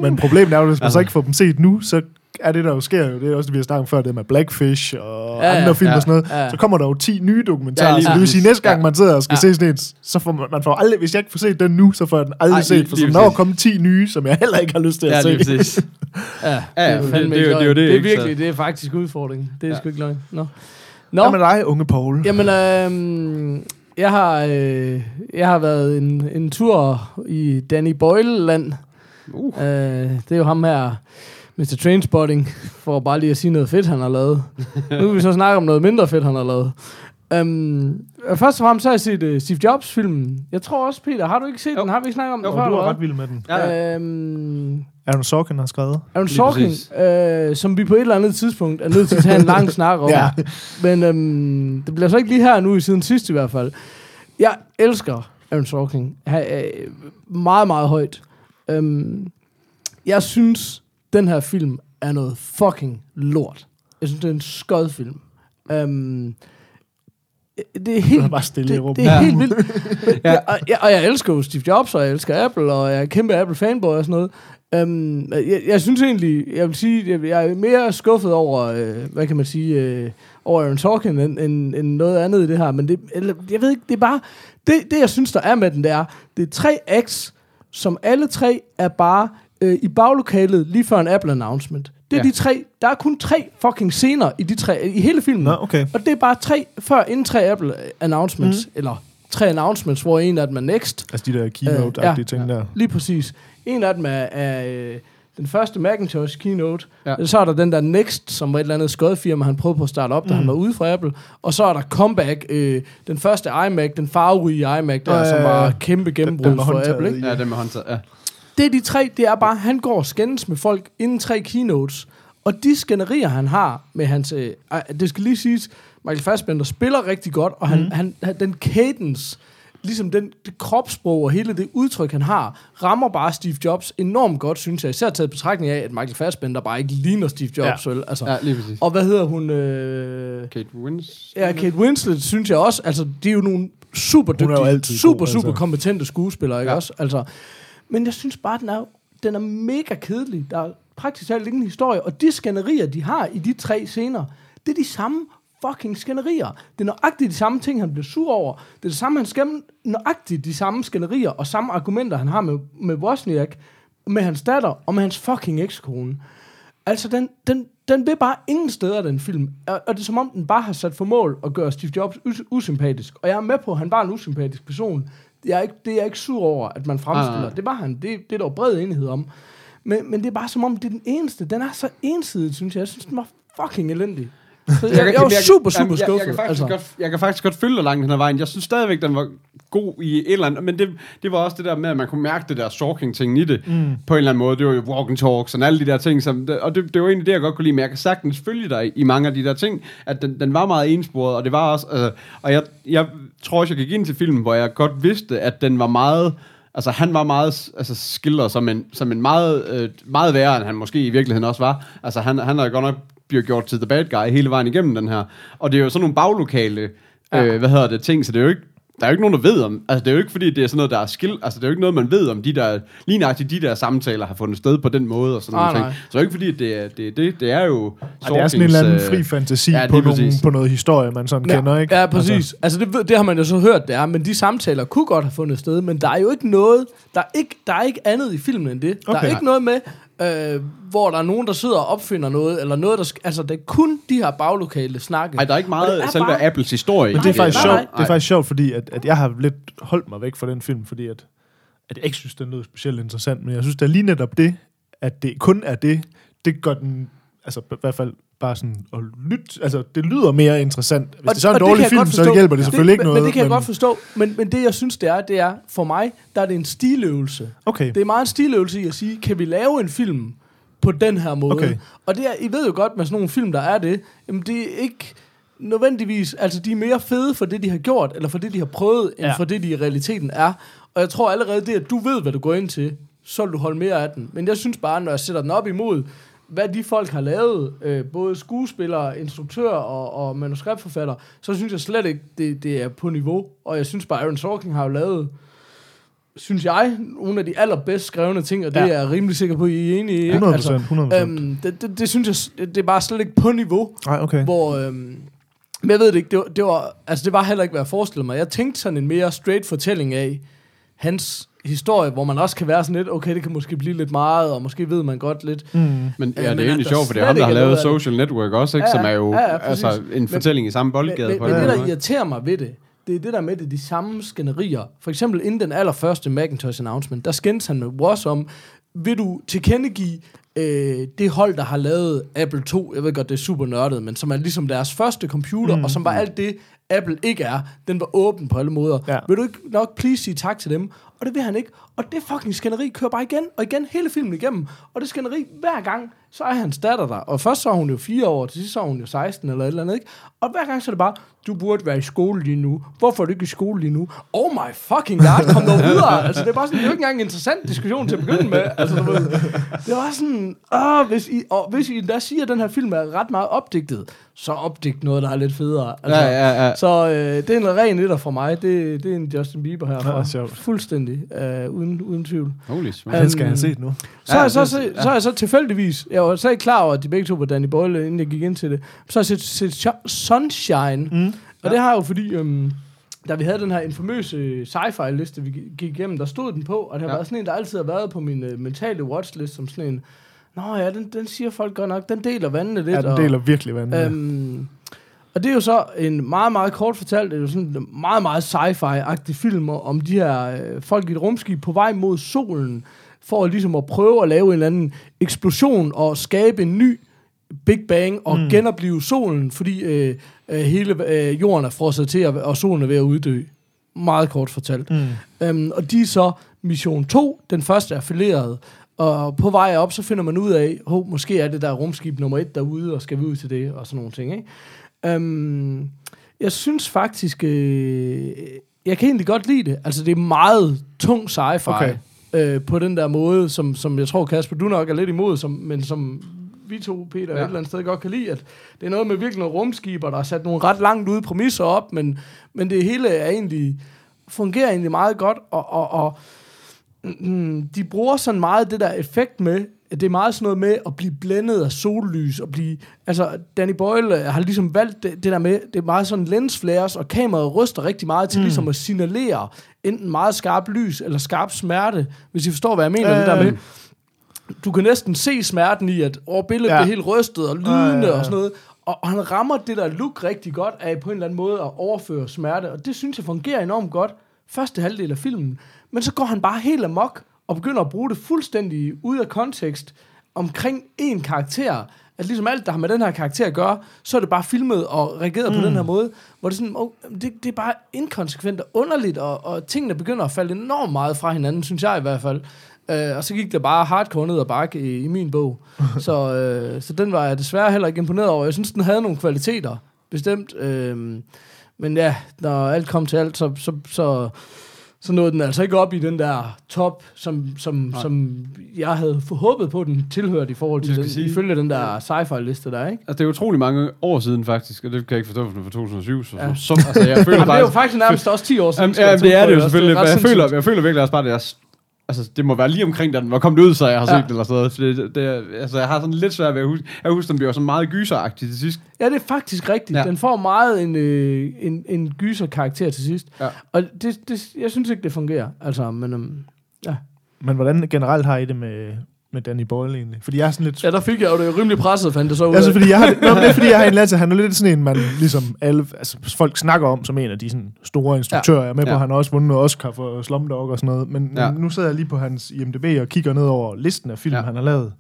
Men problemet er jo, hvis man Altså. så ikke får dem set nu, så er det, der jo sker jo, det er også det, vi har snakket om før, det med Blackfish og Ja, ja, ja, andre film ja, og sådan noget, ja. så kommer der jo 10 nye dokumentarer, Ja, så det vil sige, næste gang Ja. man sidder og skal Ja. se sådan en, så får man, man får aldrig, hvis jeg ikke får set den nu, så får jeg den aldrig Ej, set, lige- for så når kommer 10 nye, som jeg heller ikke har lyst til at Ja, se. Ja, Ja, er det- fandme det er jo- det er jo det, Det er virkelig, det er faktisk udfordring. Det er Ja. sgu ikke løgn. Nå. Nå. Nå, Hvad med dig, unge Paul? jamen, øh, jeg har, øh, jeg har været en, en tur i Danny Boyle-land. Uh. Øh, det er jo ham her, Mr. Trainspotting, for bare lige at sige noget fedt, han har lavet. nu vil vi så snakke om noget mindre fedt, han har lavet. Um, først og fremmest så har jeg set uh, Steve Jobs-filmen. Jeg tror også, Peter, har du ikke set Jo. den? Har vi ikke snakket om Jo, den før? du er eller ret vild med den. Ja? Øhm, Aaron Sorkin har skrevet. Aaron Sorkin, øh, som vi på et eller andet tidspunkt er nødt til at tage en lang snak om. Ja. Men øhm, det bliver så ikke lige her nu, i siden sidst i hvert fald. Jeg elsker Aaron Sorkin. Han er øh, meget, meget højt. Øhm, jeg synes, den her film er noget fucking lort. Jeg synes, det er en skød film. Øhm, det er helt, er bare stille i det, rummet. det er Ja. helt vildt. Ja. ja. og, jeg, og jeg elsker jo Steve Jobs, og jeg elsker Apple, og jeg er kæmpe Apple-fanboy og sådan noget. Um, jeg, jeg synes egentlig, jeg vil sige, jeg, jeg er mere skuffet over, øh, hvad kan man sige, øh, over Aaron Sorkin, end, end, end noget andet i det her. Men det, eller, jeg ved ikke, det er bare, det, det jeg synes, der er med den, det er, det er tre acts, som alle tre er bare øh, i baglokalet lige før en Apple-announcement. Det er Ja. de tre, der er kun tre fucking scener i, de tre, i hele filmen. Nå, okay. Og det er bare tre, før inden tre Apple announcements, mm. eller tre announcements, hvor en af dem er next. Altså de der keynote-agtige Øh, ja. ting der. Lige præcis. En af dem er, er øh, den første Macintosh keynote. Ja. Så er der den der Next, som var et eller andet skodfirma, han prøvede på at starte op, mm. da han var ude fra Apple. Og så er der Comeback, øh, den første iMac, den farverige iMac, der, ja, som var kæmpe gennembrud den for Apple. Ikke? Ja, det med håndtaget, ja. Det er de tre, det er bare, han går og skændes med folk inden tre keynotes. Og de skænderier, han har med hans... Øh, det skal lige siges, Michael Fassbender spiller rigtig godt, og han, mm. han, han, den cadence, ligesom den, det kropssprog og hele det udtryk, han har, rammer bare Steve Jobs enormt godt, synes jeg. Især taget betragtning af, at Michael Fassbender bare ikke ligner Steve Jobs, ja. vel? Altså, ja. Lige præcis. Og hvad hedder hun? Øh, Kate Wins. ja, Kate Winslet, synes jeg også. Altså, de er jo nogle super er dygtige, super, super altså. kompetente skuespillere, ikke Ja. også? Altså, men jeg synes bare, den er, den er mega kedelig. Der er praktisk talt ingen historie, og de skænderier, de har i de tre scener, det er de samme fucking skænderier. Det er nøjagtigt de samme ting, han bliver sur over. Det er det samme, han skæmmer, nøjagtigt de samme skænderier og samme argumenter, han har med, med Wozniak, med hans datter og med hans fucking ekskone. Altså, den, den, den vil bare ingen steder, den film. Og, og det er som om, den bare har sat for mål at gøre Steve Jobs us- usympatisk. Og jeg er med på, at han var en usympatisk person. Jeg er ikke, det er jeg ikke sur over, at man fremstiller. Nej. Det var han. Det, det er der bred enighed om. Men, men det er bare som om, det er den eneste. Den er så ensidig, synes jeg. Jeg synes, den var fucking elendig. Så jeg, jeg, jeg var super, super jamen, jeg, jeg, skuffet. kan faktisk altså. godt, jeg kan faktisk godt følge dig langt den her vejen. Jeg synes stadigvæk, den var god i et eller andet, men det, det var også det der med, at man kunne mærke det der stalking-ting i det, mm. på en eller anden måde. Det var jo walk and talks og alle de der ting, som, og det, det var egentlig det, jeg godt kunne lide, men jeg kan sagtens følge dig i, mange af de der ting, at den, den var meget ensporet, og det var også, altså, og jeg, jeg tror også, jeg gik ind til filmen, hvor jeg godt vidste, at den var meget, Altså, han var meget altså, skildret som en, som en meget, øh, meget værre, end han måske i virkeligheden også var. Altså, han, han har godt nok bliver gjort til the bad guy hele vejen igennem den her. Og det er jo sådan nogle baglokale, Ja. øh, hvad hedder det, ting, så det er jo ikke der er jo ikke nogen, der ved om, altså det er jo ikke fordi, det er sådan noget, der er skill, altså det er jo ikke noget, man ved om de der, lige nøjagtigt de der samtaler har fundet sted på den måde og sådan noget. nej. Så det er jo ikke fordi, det er det, det, det er jo Ej, det er sådan en eller anden Sorkings, fri øh, fantasi ja, på, nogle, på noget historie, man sådan Ja, kender, ikke? Ja, præcis. Altså, altså det, det har man jo så hørt, det er, men de samtaler kunne godt have fundet sted, men der er jo ikke noget, der er ikke, der er ikke andet i filmen end det. Der Okay. er ikke noget med, øh, hvor der er nogen, der sidder og opfinder noget, eller noget, der... Altså, det er kun de her baglokale snakke. Nej, der er ikke meget er selve bare- Apples historie. Men det er faktisk sjovt, det er faktisk sjovt, fordi at, at jeg har lidt holdt mig væk fra den film, fordi at, at jeg ikke synes, den lød specielt interessant, men jeg synes, det er lige netop det, at det kun er det, det gør den, altså i hvert fald bare sådan at lytte, altså det lyder mere interessant. Hvis Og- det så er en det dårlig film, så hjælper det selvfølgelig ikke men, noget. Men det kan jeg godt forstå. Men, men det, jeg synes, det er, det er, for mig, der er det en stiløvelse. Okay, Det er meget en stiløvelse i at sige, kan vi lave en film på den her måde? Okay. Og det er, I ved jo godt med sådan nogle film, der er det, jamen det er ikke nødvendigvis, altså de er mere fede for det, de har gjort, eller for det, de har prøvet, end Ja. for det, de i realiteten er. Og jeg tror allerede det, at du ved, hvad du går ind til, så vil du holde mere af den. Men jeg synes bare, når jeg sætter den op imod, hvad de folk har lavet, øh, både skuespillere, instruktører og, og manuskriptforfatter, så synes jeg slet ikke, det, det er på niveau. Og jeg synes bare, Aaron Sorkin har jo lavet, synes jeg, nogle af de allerbedst skrevne ting, og det Ja. er jeg rimelig sikker på, I er enige i. ikke? 100 procent, 100 procent. øhm, det, det, det, synes jeg, det er bare slet ikke på niveau, Nej, okay. hvor... Øhm, men jeg ved det ikke, det var, det var, altså det var heller ikke, hvad jeg forestillede mig. Jeg tænkte sådan en mere straight fortælling af hans historie, hvor man også kan være sådan lidt, okay, det kan måske blive lidt meget, og måske ved man godt lidt. Mm. Men Ja, ja, men det er at egentlig sjovt, for det er ham, der har lavet. Social Network også, ikke? Ja, som er jo ja, ja, præcis. altså, en fortælling i samme boldgade Men, på men, men det, der irriterer mig ved det, det er det der med, det de samme skænderier. For eksempel inden den allerførste Macintosh announcement, der skændes han med Ross om, vil du tilkendegive øh, det hold, der har lavet Apple 2, jeg ved godt, det er super nørdet, men som er ligesom deres første computer, mm. og som var alt det, Apple ikke er. Den var åben på alle måder. Ja. Vil du ikke nok please sige tak til dem? Og det vil han ikke. Og det fucking skænderi kører bare igen og igen hele filmen igennem. Og det skænderi hver gang, så er hans datter der. Og først så er hun jo fire år, til sidst så er hun jo 16 eller et eller andet, ikke? Og hver gang så er det bare, du burde være i skole lige nu. Hvorfor er du ikke i skole lige nu? Oh my fucking god, kom dog videre. altså det er bare sådan, det er jo ikke engang en interessant diskussion til at begynde med. Altså du ved, det var sådan, åh, hvis I, og hvis I endda siger, at den her film er ret meget opdigtet, så opdigt noget, der er lidt federe. Altså, Ja, ja, ja. så øh, det er en ren etter for mig. Det, det er en Justin Bieber herfra. Ja, sjovt. Fuldstændig, øh, uden, uden tvivl. Holy smart. Den skal jeg have set nu. Så, ja, Ja, så, så, ja. så er jeg så tilfældigvis, jeg var så ikke klar over, at de begge to var Danny Boyle, inden jeg gik ind til det. Så har jeg set, set Sh- Sunshine, mm. og det har jeg jo fordi, øhm, da vi havde den her infamøse sci-fi liste, vi gik- igennem, der stod den på, og det har Ja. ja. været sådan en, der altid har været på min øh, mentale watchlist, som sådan en, Nå ja, den, den siger folk godt nok, den deler vandene lidt. Ja, den og- deler virkelig vandet. Øhm, og det er jo så en meget, meget kort fortalt, det er jo sådan en meget, meget sci-fi-agtig film om de her øh, folk i et rumskib på vej mod solen, for ligesom at prøve at lave en eller anden eksplosion og skabe en ny Big Bang og mm. genopleve solen, fordi øh, øh, hele øh, jorden er frosset til, og, og solen er ved at uddø. Meget kort fortalt. Mm. Øhm, og de er så mission 2, den første er affilieret. Og på vej op, så finder man ud af, hov, måske er det der rumskib nummer 1 derude, og skal vi ud til det, og sådan nogle ting. Ikke? Øhm, jeg synes faktisk, øh, jeg kan egentlig godt lide det. Altså, det er meget tung sci-fi. Okay. Øh, på den der måde, som, som jeg tror, Kasper, du nok er lidt imod, som, men som vi to, Peter, ja. Et eller andet sted godt kan lide, at det er noget med virkelig nogle rumskiber, der er sat nogle ret langt ude præmisser op, men, men det hele er egentlig, fungerer egentlig meget godt, og, og, og mm, de bruger sådan meget det der effekt med, det er meget sådan noget med at blive blændet af sollys, og blive, altså Danny Boyle øh, har ligesom valgt det, det der med, det er meget sådan lensflares, og kameraet ryster rigtig meget til mm. ligesom at signalere enten meget skarp lys, eller skarp smerte, hvis I forstår, hvad jeg mener, øh. det der med, du kan næsten se smerten i, at åh, billedet Ja. bliver helt rystet og lydende ja, ja. og sådan noget. Og, og han rammer det der look rigtig godt af på en eller anden måde at overføre smerte. Og det synes jeg fungerer enormt godt første halvdel af filmen. Men så går han bare helt amok og begynder at bruge det fuldstændig ud af kontekst omkring en karakter. At ligesom alt, der har med den her karakter at gøre, så er det bare filmet og reageret mm. på den her måde, hvor det er sådan, oh, det, det er bare inkonsekvent og underligt, og, og tingene begynder at falde enormt meget fra hinanden, synes jeg i hvert fald. Uh, og så gik det bare hardcore ned ad bakke i, i min bog. så, uh, så den var jeg desværre heller ikke imponeret over. Jeg synes, den havde nogle kvaliteter, bestemt. Uh, men ja, når alt kom til alt, så, så, så så nåede den altså ikke op i den der top, som, som, som jeg havde håbet på, den tilhørte i forhold til den, sige- ifølge den der sci-fi-liste der, ikke? Altså, det er utrolig mange år siden, faktisk, og det kan jeg ikke forstå, for fra 2007. Så, Ja. så, altså, jeg føler Jamen, det er jo faktisk... faktisk nærmest også 10 år siden. Jamen, ja, det er det jo selvfølgelig, men jeg føler, jeg føler virkelig også bare, at jeg, altså, det må være lige omkring, da den var kommet ud, så jeg har set Ja. ja. det eller sådan noget. Så det, det, altså, jeg har sådan lidt svært ved at huske. Jeg husker, den bliver sådan meget gyseragtig til sidst. Ja, det er faktisk rigtigt. Ja. Den får meget en, øh, en, en gyser-karakter til sidst. Ja. Og det, det, jeg synes ikke, det fungerer. Altså, men... Um, ja. Men hvordan generelt har I det med, med Danny Boyle egentlig? Fordi jeg er sådan lidt... ja, der fik jeg jo det rimelig presset, fandt det så ud Altså, af. fordi jeg har, det, nå, men det er, fordi jeg har en lasse, han er lidt sådan en, man ligesom alle, altså, folk snakker om som en af de sådan, store instruktører. Ja. Jeg er med på, Ja. at han har også vundet noget Oscar for Slumdog og sådan noget. Men, ja. Nu sidder jeg lige på hans IMDb og kigger ned over listen af film, ja. Han har lavet.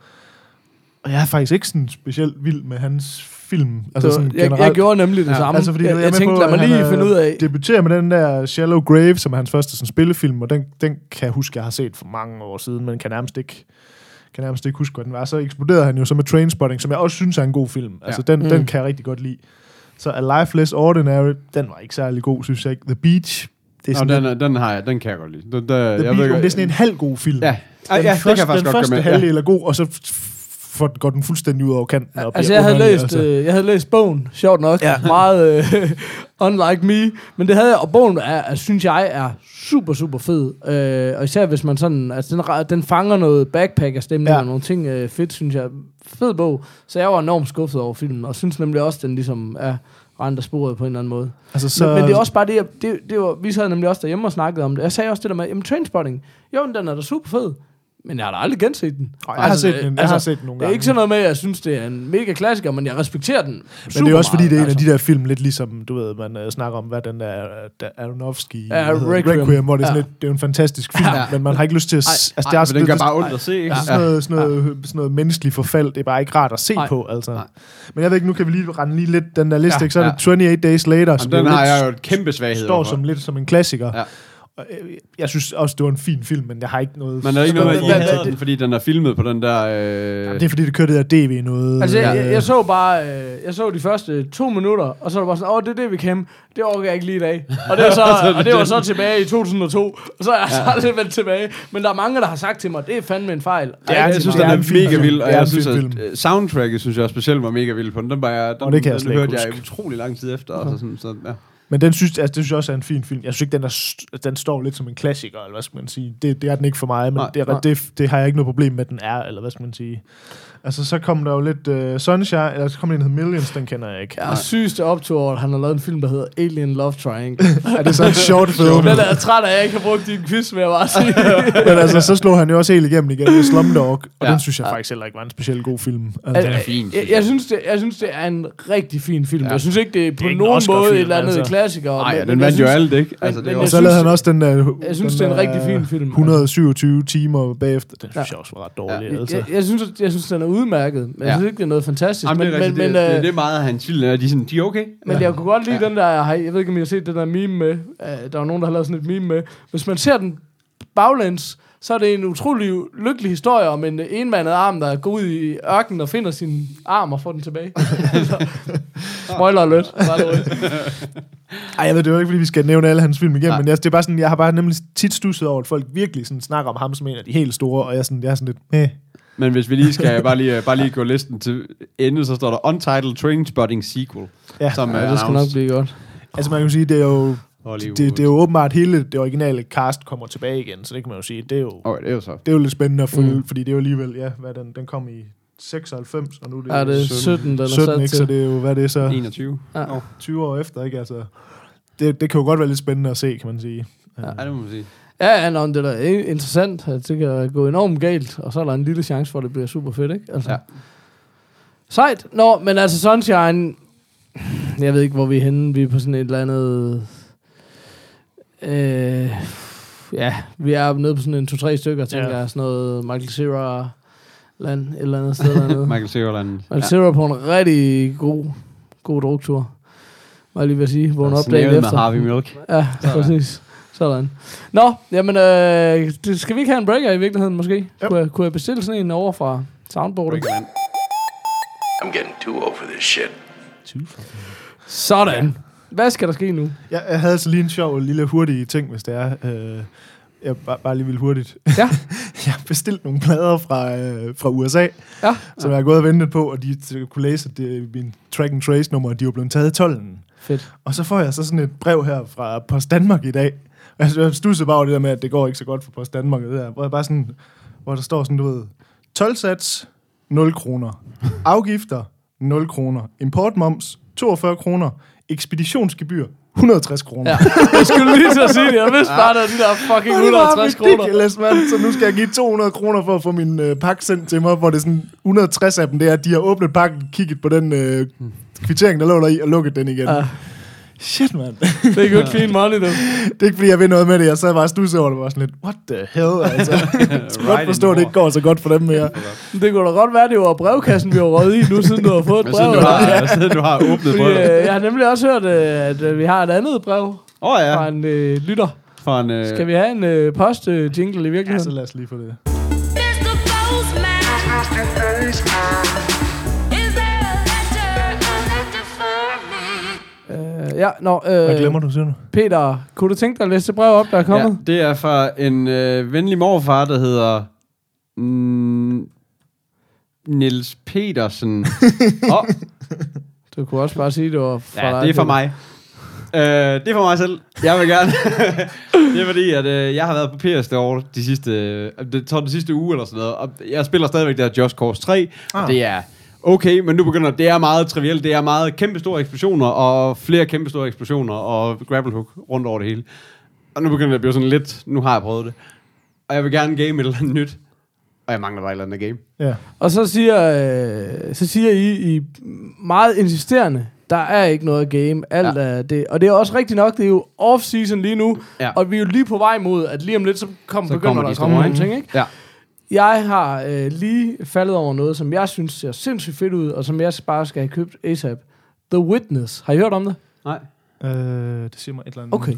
Og jeg er faktisk ikke sådan specielt vild med hans film. Altså sådan jeg, jeg gjorde nemlig det ja. Samme. Altså, fordi jeg, jeg, jeg, med tænkte, på, lad mig at lige finde ud af... Debuterer med den der Shallow Grave, som er hans første sådan, spillefilm, og den, den kan jeg huske, jeg har set for mange år siden, men kan nærmest ikke kan nærmest ikke huske, hvad den var. Så eksploderede han jo så med Trainspotting, som jeg også synes er en god film. Altså, den, Mm. den kan jeg rigtig godt lide. Så A Life Less Ordinary, den var ikke særlig god, synes jeg ikke. The Beach, det er Nå, sådan, den, den, den, har jeg, den kan jeg godt lide. Den, der, The jeg Beach, ved, det er sådan en halv god film. Ja, den ja, det første, kan jeg faktisk den godt første halvdel er god, og så f- får, går den fuldstændig ud over kanten. og Altså, jeg havde, underlig, læst, altså. øh, jeg havde læst bogen, sjovt nok, ja. meget øh, unlike me, men det havde jeg, og bogen er, er, synes jeg er super, super fed, øh, og især hvis man sådan, altså den, den fanger noget backpacker-stemning Ja. og nogle ting øh, fedt, synes jeg, fed bog, så jeg var enormt skuffet over filmen, og synes nemlig også, den ligesom er rent af sporet på en eller anden måde. altså, Så, men, men det er også bare det, jeg, det, det var, vi sad nemlig også derhjemme og snakkede om det. Jeg sagde også det der med, jamen Trainspotting, jo, den er da super fed, men jeg har da aldrig genset den. Og jeg har set den- jeg har set den nogle Det er gange. ikke sådan noget med, at jeg synes, det er en mega klassiker, men jeg respekterer den Men det er også fordi, det er en af altså. de der film, lidt ligesom, du ved, man uh, snakker om, hvad den der, der Aronofsky, Ja, det? Requiem. Requiem, hvor det er, sådan Ja. lidt, det er en fantastisk film, Ja. men man har ikke lyst til at... s- altså, Ej, er for den det, gør det- bare ondt at se, ikke? Altså sådan, noget, sådan, noget, sådan noget menneskelig forfald, det er bare ikke rart at se Nej. på, altså. Nej. Men jeg ved ikke, nu kan vi lige rende lige lidt den der liste, Ja, ikke? så er ja. det 28 Days Later, som den har jeg jo et kæmpe svaghed står som lidt som en klassiker. Ja. Og, øh, Jeg synes også, det var en fin film, men jeg har ikke noget... Der er ikke noget med, at I den, fordi den er filmet på den der... Øh... Jamen, det er fordi, det kørte det der DV noget... Altså, jeg, øh, jeg, jeg, så bare, øh, jeg så de første to minutter, og så var det bare sådan, åh, det er det, vi kan. Det orker jeg ikke lige i dag. Og det, var så, og det var så tilbage i 2002, og så er jeg så aldrig vendt tilbage. Men der er mange, der har sagt til mig, det er fandme en fejl. Ja, Ja, jeg det- synes, det den er er, mega film. vild, og jeg synes, at øh, soundtracket synes jeg også specielt var mega vild på den. Den, var jeg, den, Og det kan jeg den slet ikke hørte jeg utrolig lang tid efter. Altså, sådan, så, ja. Men den synes, altså, det synes jeg også er en fin film. Jeg synes ikke, den, er, den står lidt som en klassiker, eller hvad skal man sige. Det, det er den ikke for mig, men Nej, det, er, nej. det, det har jeg ikke noget problem med, at den er, eller hvad skal man sige. Altså, så kom der jo lidt uh, Sunshine, eller så kom der en, der hedder Millions, den kender jeg ikke. Jeg er sygeste optur han har lavet en film, der hedder Alien Love Triangle. Er det så en short film? Den er jeg træt af, at jeg ikke har brugt din quiz, vil jeg bare sige. men altså, så slog han jo også helt igennem igen med Slumdog, og Ja. den synes jeg faktisk heller ikke var en specielt god film. Altså, Den er fin, Jeg, synes jeg, synes, det, jeg synes, det er en rigtig fin film. Ja. Jeg synes ikke, det er på ikke en nogen måde et eller andet altså. klassiker. Nej, men- ja, den vandt jo alt, ikke? Altså, det og så lavede det- han også den der... jeg synes, det er en rigtig fin film, altså. 127 timer bagefter. Den synes Ja. jeg også var ret dårlig. Jeg, altså. jeg, synes, jeg synes, den er udmærket, men jeg Ja. synes ikke, det er noget fantastisk. Jamen, men, det, er rigtigt, men, det, men, det, øh, det, er meget af hans film, er, de, er sådan, de er okay. men jeg kunne godt lide Ja. den der, jeg, jeg ved ikke, om I har set den der meme med, uh, der var nogen, der har lavet sådan et meme med. Hvis man ser den baglæns, så er det en utrolig lykkelig historie om en enmandet arm, der går ud i ørkenen og finder sin arm og får den tilbage. Spoiler alert. Ej, jeg ved, det er jo ikke, fordi vi skal nævne alle hans film igennem, Nej. men jeg, det er bare sådan, jeg har bare nemlig tit stusset over, at folk virkelig sådan snakker om ham som en af de helt store, og jeg er sådan, jeg er sådan lidt, eh. Men hvis vi lige skal bare lige, bare lige gå listen til ende, så står der Untitled Trainspotting Sequel. Ja, som Ja, er det skal nok blive godt. Altså man kan jo sige, det er jo, Hollywood. det, det er jo åbenbart hele det originale cast kommer tilbage igen, så det kan man jo sige, det er jo, Okay, det er jo så. det er jo lidt spændende at følge, Mm. fordi det er jo alligevel, ja, hvad den, den kom i 96, og nu er det, Ja, det er 17, den er 17 sat ikke, så til. det er jo, hvad det er så, 21. Ja. 20 år efter, ikke, altså, det, det kan jo godt være lidt spændende at se, kan man sige. Ja, det må man sige. Ja, ja, nå, men det er da interessant. Det kan gå enormt galt, og så er der en lille chance for, at det bliver super fedt, ikke? Altså. Ja. Sejt. Nå, men altså Sunshine... Jeg ved ikke, hvor vi er henne. Vi er på sådan et eller andet... Øh, ja, vi er nede på sådan en to-tre stykker, tænker Ja. jeg. Sådan noget Michael Cera land, et eller andet sted dernede. Michael Severland. Michael Cera på en rigtig god, god drugtur. Var jeg lige ved at sige. Vågne op dagen med efter. Harvey Milk. Ja, præcis. Sådan. Nå, jamen, øh, det, skal vi ikke have en breaker i virkeligheden, måske? Kunne jeg, kunne jeg bestille sådan en over fra soundboardet? I'm getting too old for this shit. Sådan. Hvad skal der ske nu? Jeg, jeg havde altså lige en sjov, lille hurtig ting, hvis det er. Øh, jeg bare, bare lige vil hurtigt. Ja. jeg har bestilt nogle plader fra, øh, fra USA, Ja. som jeg har gået og ventet på, og de t- kunne læse, at det er min track and trace nummer, og de var blevet taget i tolden. Fedt. Og så får jeg så sådan et brev her fra Post Danmark i dag. Og jeg- stussede bare over det der med, at det går ikke så godt for Post Danmark. Det der, hvor, jeg bare sådan, hvor der står sådan, du ved, 12-sats, 0 kroner. Afgifter, 0 kroner. Importmoms, 42 kroner. Ekspeditionsgebyr, 160 kroner. Ja. Jeg skulle lige til at sige det. Jeg vidste bare, at de der fucking Og det var 160 kroner. mand. Så nu skal jeg give 200 kroner for at få min øh, pakke sendt til mig, hvor det er sådan 160 af dem, det er, at de har åbnet pakken, kigget på den øh, kvittering, der lå der i, og lukket den igen. Ja. Shit, mand. Det er good clean money, du. Det er ikke, fordi jeg ved noget med det. Jeg sad bare og stussede over det. var sådan lidt, what the hell? Altså, jeg kan godt Right forstå, at det ikke går så godt for dem mere. Det kunne da godt være, det var brevkassen, vi var røget i nu, siden du har fået et Men brev. siden du har, siden du har åbnet på øh, jeg har nemlig også hørt, øh, at øh, vi har et andet brev Åh oh, ja, fra en øh, lytter. for en... Øh, Skal vi have en øh, post-jingle i Ja, så virkeligheden? lad os lige få det. Mr. Postman. Øh, ja, nå, Hvad øh, glemmer du, siger du? Peter, kunne du tænke dig at læse det brev op, der er kommet? Ja, det er fra en øh, venlig morfar, der hedder... Mm, Nils Petersen. Åh, oh, Du kunne også bare sige, at det var fra ja, dig, det er for mig. Øh, det er for mig selv. Jeg vil gerne. det er fordi, at øh, jeg har været på PS derovre de sidste, øh, det, tror, den sidste uge eller sådan noget. Og jeg spiller stadigvæk det her Just Cause 3. Ah. Ah. Og det er okay, men nu begynder det er meget trivielt. Det er meget kæmpe store eksplosioner, og flere kæmpe store eksplosioner, og grapple hook rundt over det hele. Og nu begynder det at blive sådan lidt, nu har jeg prøvet det. Og jeg vil gerne game et eller andet nyt. Og jeg mangler bare et eller andet game. Ja. Og så siger, øh, så siger I, I meget insisterende, der er ikke noget game. Alt Ja. er det. Og det er også rigtigt nok, det er jo off-season lige nu, Ja. og vi er jo lige på vej mod, at lige om lidt, så, kom, Så så begynder kommer der de at komme nogle ting, ikke? Ja. Jeg har øh, lige faldet over noget, som jeg synes ser sindssygt fedt ud, og som jeg bare skal have købt ASAP. The Witness. Har I hørt om det? Nej. Øh, det siger mig et eller andet. Okay.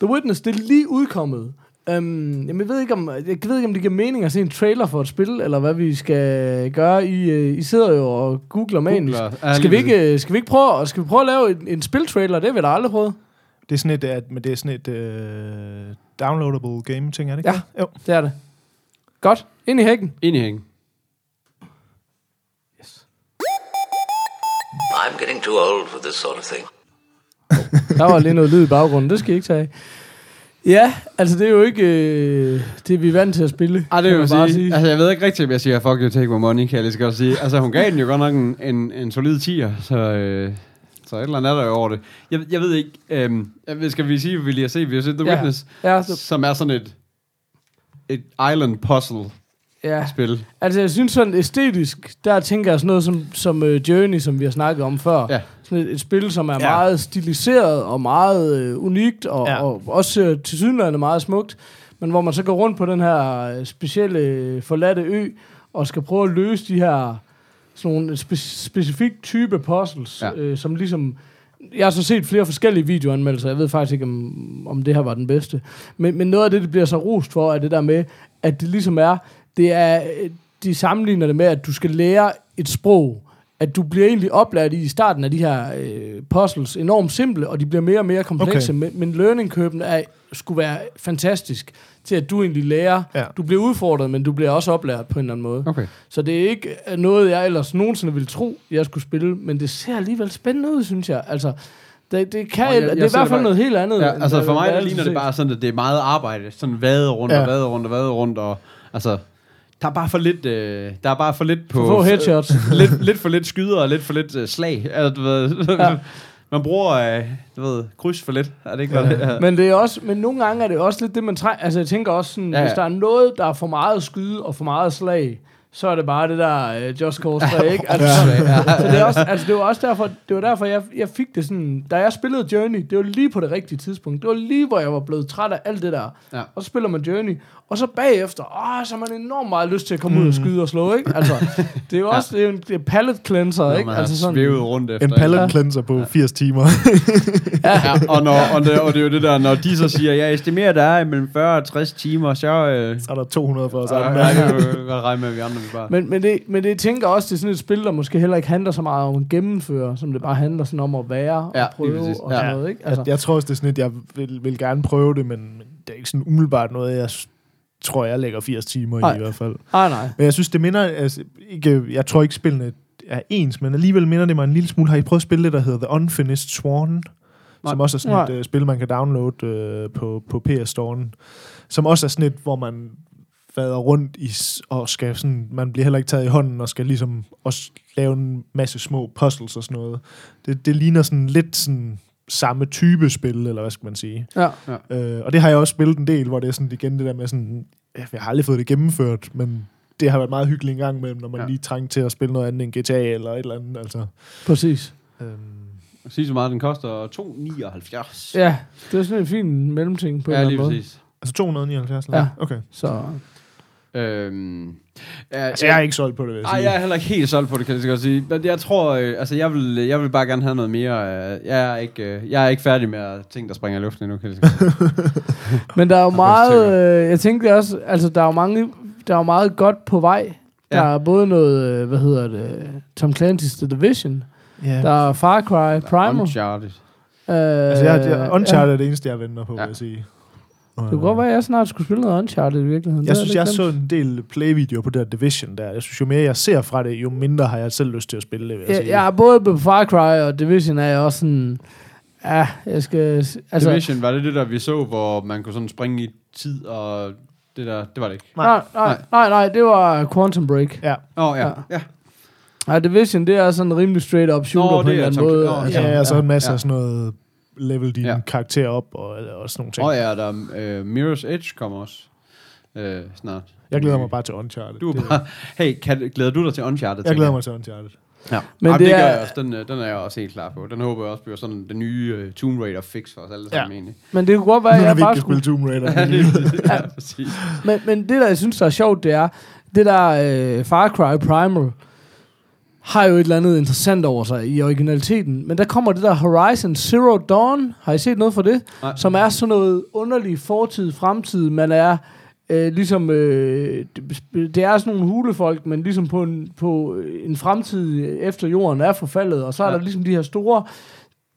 The Witness, det er lige udkommet. Um, jamen, jeg ved ikke, om, jeg ved ikke, om det giver mening at se en trailer for et spil, eller hvad vi skal gøre. I, uh, I sidder jo og googler manisk. Googler. Skal vi, ikke, skal vi ikke prøve, skal vi prøve at lave en, en spiltrailer? Det har vi da aldrig prøvet. Det er sådan et, at, men det er sådan et øh, downloadable game ting, er det ikke? Ja. det? Jo. Det er det. Godt. Ind i hækken. Ind i hængen. I'm getting too old for this sort of thing. Der var lige noget lyd i baggrunden. Det skal I ikke tage. Ja, altså det er jo ikke øh, det, vi er vant til at spille. Ej, det kan man jeg sige. sige. Altså, jeg ved ikke rigtigt, om jeg siger, fuck you, take my money, kan jeg lige så godt sige. Altså, hun gav den jo godt nok en, en, en solid 10'er, så, øh, så et eller andet er der jo over det. Jeg, jeg ved ikke, jeg ved, skal vi sige, hvad vi lige har set? Vi har set The Ja. Witness, Ja, så, som er sådan et, et island puzzle-spil. ja. Altså jeg synes sådan æstetisk, der tænker jeg sådan noget som, som uh, Journey, som vi har snakket om før. Ja. Sådan et, et spil, som er Ja. meget stiliseret og meget øh, unikt, og, Ja. og også øh, til sydenlandet meget smukt. Men hvor man så går rundt på den her specielle forladte ø, og skal prøve at løse de her sådan nogle spe- specifik type puzzles, ja. øh, som ligesom... Jeg har så set flere forskellige videoanmeldelser, jeg ved faktisk ikke, om, om det her var den bedste. Men, men noget af det, det bliver så rost for, er det der med, at det ligesom er, det er, de sammenligner det med, at du skal lære et sprog, at du bliver egentlig oplært i i starten af de her øh, puzzles enormt simple, og de bliver mere og mere komplekse, Okay. men, men learning-køben er, skulle være fantastisk til, at du egentlig lærer. Ja. Du bliver udfordret, men du bliver også oplært på en eller anden måde. Okay. Så det er ikke øh, noget, jeg ellers nogensinde ville tro, jeg skulle spille, men det ser alligevel spændende ud, synes jeg. Altså, det, det kan, Og jeg, jeg- det jeg er i ser hvert fald bare- noget helt andet. Ja, altså for mig hvad der jeg ligner det bare sådan, at det er meget arbejde. Sådan vade rundt Ja. og vade rundt og vade rundt. Og, altså, der er bare for lidt, øh, der er bare for lidt på... For få headshots. lidt, lidt for lidt skyder og lidt for lidt øh, slag. Altså, du ved, Ja. Man bruger, øh, du ved, kryds for lidt. Er det ikke, Ja. det er? Men, det er også, men nogle gange er det også lidt det, man trænger. Altså, jeg tænker også sådan, Ja, ja, ja. hvis der er noget, der er for meget skyde og for meget slag, så er det bare det der uh, Just Cause 3, ikke? Altså, Ja. så det, er også, altså, det var også derfor, det var derfor jeg, jeg fik det sådan, da jeg spillede Journey, det var lige på det rigtige tidspunkt. Det var lige, hvor jeg var blevet træt af alt det der. Ja. Og så spiller man Journey, og så bagefter, åh, så har man enormt meget lyst til at komme mm. ud og skyde og slå, ikke? Altså, det er jo også, det er en det er pallet cleanser, Når ikke? Altså sådan, rundt efter. En pallet Ja. cleanser på 80 timer. Ja, og, når, og, det, og det er jo det der, når de så siger, jeg estimerer, der er mellem 40 og 60 timer, så... Øh, Så er der 200 for os så ja, det kan godt regne med, at vi andre bare. Men, men, det, men det tænker også, det er sådan et spil, der måske heller ikke handler så meget om at gennemføre, som det bare handler sådan om at være Ja, og prøve og Ja. sådan noget, ikke? Altså. Jeg, jeg tror også, det er sådan et, jeg vil, vil gerne prøve det, men, men det er ikke sådan umiddelbart noget, jeg tror, jeg lægger 80 timer Nej. i i hvert fald. Nej, nej. Men jeg synes, det minder... Altså, ikke, jeg tror ikke, spillene er ens, men alligevel minder det mig en lille smule. Har I prøvet at spille det, der hedder The Unfinished Sworn? Nej. Som også er sådan Nej. et uh, spil, man kan downloade uh, på, på PS Store'en. Som også er sådan et, hvor man vader rundt i, og skal sådan, man bliver heller ikke taget i hånden, og skal ligesom også lave en masse små puzzles og sådan noget. Det, det ligner sådan lidt sådan samme type spil, eller hvad skal man sige. Ja. Øh, og det har jeg også spillet en del, hvor det er sådan igen det der med sådan, ja, jeg har aldrig fået det gennemført, men det har været meget hyggeligt en gang imellem, når man Ja. ja. lige trængte til at spille noget andet end GTA eller et eller andet. Altså, Præcis. øhm, Sig så meget, den koster 2,79. Ja, det er sådan en fin mellemting på en ja eller lige anden måde. præcis. altså 279? Eller? Ja. Okay. Så Øhm, ja, Altså, jeg er ikke solgt på det, vil jeg Ej, sige. jeg er heller ikke helt solgt på det, kan jeg godt sige. Men jeg tror, øh, altså jeg vil, jeg vil bare gerne have noget mere. Øh, jeg, er ikke, øh, jeg er ikke færdig med at ting, der springer i luften endnu, kan jeg sige. Men der er jo meget, øh, jeg tænkte også, altså der er jo mange, der er jo meget godt på vej. Der Ja. er både noget, øh, hvad hedder det, Tom Clancy's The Division. Ja. Der er Far Cry Primal. Uncharted. Øh, Altså, jeg, jeg, Uncharted er det eneste, jeg venter på, Ja. vil jeg sige. Det kunne godt være, at jeg snart skulle spille noget Uncharted i virkeligheden. Jeg Det synes, jeg glemt. så en del playvideoer på der Division der. Jeg synes, jo mere jeg ser fra det, jo mindre har jeg selv lyst til at spille det, jeg Ja, jeg er både på Far Cry og Division er jeg også sådan... Ja, jeg skal... Altså, Division, var det det der, vi så, hvor man kunne sådan springe i tid, og det der, det var det ikke. nej, nej, nej, nej, det var Quantum Break. Ja, Åh, oh, ja. Ja. ja. Ja, Division, det er sådan en rimelig straight up shooter Nå, på en eller er anden måde. Nå, altså, ja, og så en masse Ja. af sådan noget level din Ja. karakter op og, og sådan nogle ting. Og ja, der uh, Mirror's Edge kommer også uh, snart. Jeg glæder mig bare til Uncharted. Du er Det- bare, hey, kan, glæder du dig til Uncharted? Jeg glæder mig til Uncharted. Ja. Men Men Jamen, det det, gør er- jeg også. Den, øh, den er jeg også helt klar på. Den håber jeg også bliver sådan den nye uh, Tomb Raider fix for os alle sammen Ja. egentlig. Men det kunne godt være, at jeg bare skulle... spille Tomb Raider. Ja, det, ja, præcis. Men, men det, der jeg synes, der er sjovt, det er, det der øh, Far Cry Primal har jo et eller andet interessant over sig i originaliteten. Men der kommer det der Horizon Zero Dawn. Har I set noget for det? Nej. Som er sådan noget underlig fortid, fremtid. Man er øh, ligesom... Øh, det, er sådan nogle hulefolk, men ligesom på en, på en fremtid efter jorden er forfaldet. Og så er Ja. der ligesom de her store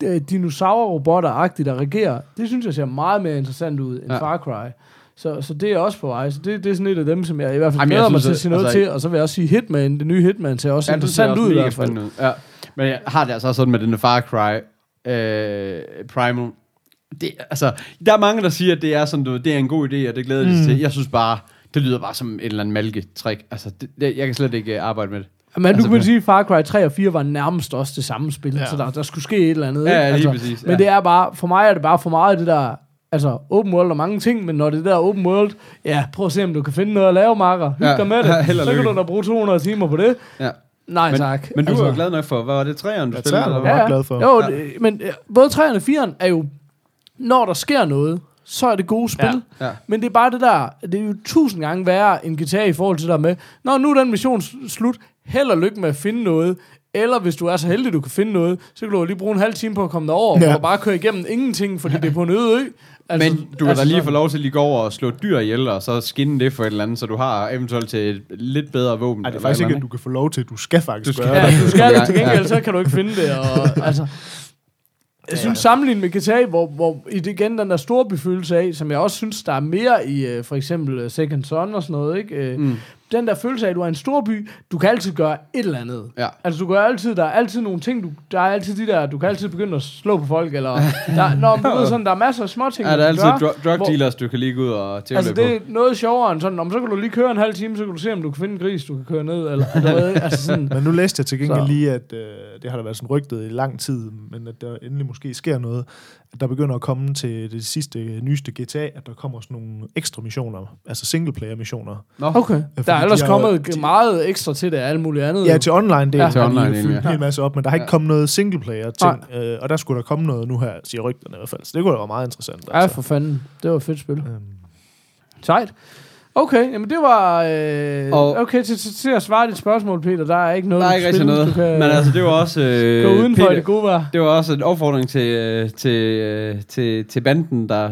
øh, dinosaurrobotter-agtige, der regerer. Det synes jeg ser meget mere interessant ud end ja. Far Cry. Så, så det er også på vej. Så det, det er sådan et af dem, som jeg i hvert fald Jamen, glæder mig til at sige noget altså, til. Og så vil jeg også sige Hitman. Det nye Hitman ser også ja, interessant også ud i hvert fald. ud. Ja. Men jeg har det altså også sådan med den Far Cry øh, Primal. Det, altså, der er mange, der siger, at det er, sådan, det er en god idé, og det glæder de sig til. Jeg synes bare, det lyder bare som et eller andet malketrik. Altså, det, det, jeg kan slet ikke øh, arbejde med det. Men Altså, du kan sige, at Far Cry 3 og 4 var nærmest også det samme spil. Ja. Så der, der skulle ske et eller andet. Ja, ikke? ja, lige præcis, ja. Men det er bare, for mig er det bare for meget det der, altså open world og mange ting, men når det er der open world, ja, prøv at se, om du kan finde noget at lave, Marker. Hyg Ja, dig med ja, det. og Så kan du da bruge 200 timer på det. Ja. Nej, Men, tak. men du altså, er jo glad nok for, hvad var det, træerne, du Ja, spillede? træerne eller var jeg glad for. Jo, Ja. men ja, både 3'eren og 4'eren er jo, når der sker noget, så er det gode spil. Ja. Men det er bare det der, det er jo tusind gange værre end GTA i forhold til der med, når nu er den mission slut, held og lykke med at finde noget, eller hvis du er så heldig, du kan finde noget, så kan du jo lige bruge en halv time på at komme derover, ja. Og bare køre igennem ingenting, fordi det er på en øde ø. Altså, Men du kan altså, da lige sådan- få lov til at lige gå over og slå et dyr ihjel, og så skinne det for et eller andet, så du har eventuelt til et lidt bedre våben. Nej, det er faktisk ikke, at du kan få lov til. Du skal faktisk Du skal- gøre Ja, det. du skal det til gengæld, så kan du ikke finde det. Og, altså, jeg synes sammenlignet med GTA, hvor, hvor i det igen den der store befølelse af, som jeg også synes, der er mere i uh, for eksempel uh, Second Son og sådan noget, ikke? Uh, Mm. Den der følelse af, at du er en stor by, du kan altid gøre et eller andet. Ja. Altså du gør altid, der er altid nogle ting, du, der er altid de der, du kan altid begynde at slå på folk, eller der, når, du ved sådan, der er masser af små ting, Ja, der er altid gøre. dr- drug hvor- dealers, du kan lige gå ud og tæve Altså det er noget sjovere end sådan, om så kan du lige køre en halv time, så kan du se, om du kan finde en gris, du kan køre ned, eller du ved, altså sådan, Men nu læste jeg til gengæld Så. lige, at øh, det har der været sådan rygtet i lang tid, men at der endelig måske sker noget, der begynder at komme til det sidste, nyeste GTA, at der kommer sådan nogle ekstra missioner, altså singleplayer-missioner. Nå, Okay. fordi Der er ellers de kommet de- meget ekstra til det, alt muligt andet. Ja, til online det Ja. ja. Til har online de fyldt ja. en hel masse op, men der har ikke Ja. kommet noget singleplayer-ting, øh, og der skulle der komme noget nu her, siger rygterne i hvert fald. Så det kunne da være meget interessant. Ja, Altså. for fanden. Det var et fedt spil. Øhm, Sejt. Okay, jamen det var... Øh, Og- okay, til, til, til at svare dit spørgsmål, Peter, der er ikke noget, der er du ikke kan rigtig noget. Kan Men altså, det var også... Øh, gå udenfor i Peter, det gode vejr. det var også en opfordring til, øh, til, øh, til, til banden, der...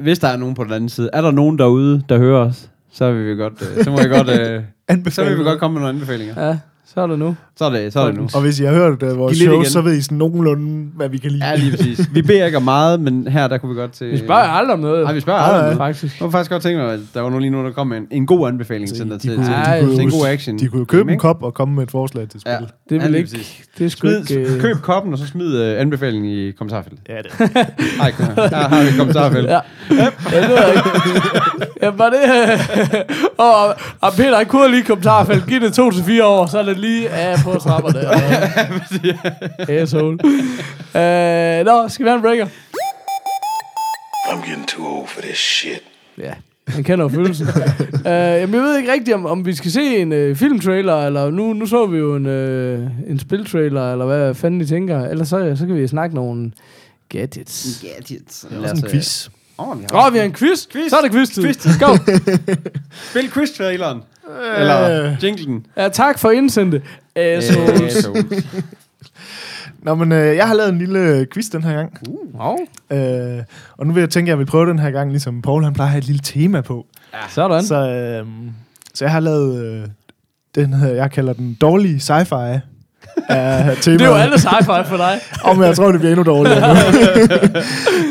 Hvis der er nogen på den anden side. Er der nogen derude, der hører os? så vil vi godt, øh, så må jeg godt, øh, så vil vi godt komme med nogle anbefalinger. Ja, så er det nu. Så er det, så er det nu. Og hvis I har hørt uh, vores Giv lidt show, igen. så ved I sådan nogenlunde, hvad vi kan lide. Ja, lige præcis. Vi beder ikke om meget, men her der kunne vi godt til... Vi spørger aldrig om noget. Nej, vi spørger aldrig. om noget. faktisk. Jeg kunne faktisk godt tænke mig, at der var nu lige nu, der kom en, en god anbefaling til dig til, kunne- til, de kunne en jo- god action. De kunne jo købe en kop og komme med et forslag til spil. Ja. Det Ja, vil lige ikke... Det er Smid, ikke... øh, køb koppen, og så smid uh, anbefalingen i kommentarfeltet. Ja, det. Nej, kom her. Her har vi et kommentarfelt. Ja. ja, det ved jeg ikke. Ja, var det... og, og Peter, han kunne lige kommentarfelt. Giv det to til fire år, så er det lige af på trapperne. Asshole. Uh, nå, skal vi have en breaker? I'm getting too old for this shit. Ja, han kender jo følelsen. uh, jamen, jeg ved ikke rigtigt, om, om vi skal se en uh, filmtrailer, eller nu, nu så vi jo en, uh, en spiltrailer, eller hvad fanden I tænker. Ellers så, så kan vi snakke nogle gadgets. Gadgets. Det er også en quiz. Åh, oh, vi Åh, oh, vi har en quiz. Quiz. Så er det quiz-tid. Quiz-tid. Go. Spil quiz-traileren. Eller jinglen. Ja, tak for indsendte. Assholes. Assholes. Nå, men øh, jeg har lavet en lille quiz den her gang. Wow. Øh, og nu vil jeg tænke, at jeg vil prøve den her gang, ligesom Paul han plejer at have et lille tema på. Sådan. Så, øh, så jeg har lavet øh, den her, jeg kalder den dårlige sci-fi af temaet. Det er jo alle sci-fi for dig. Om jeg tror, det bliver endnu dårligere nu.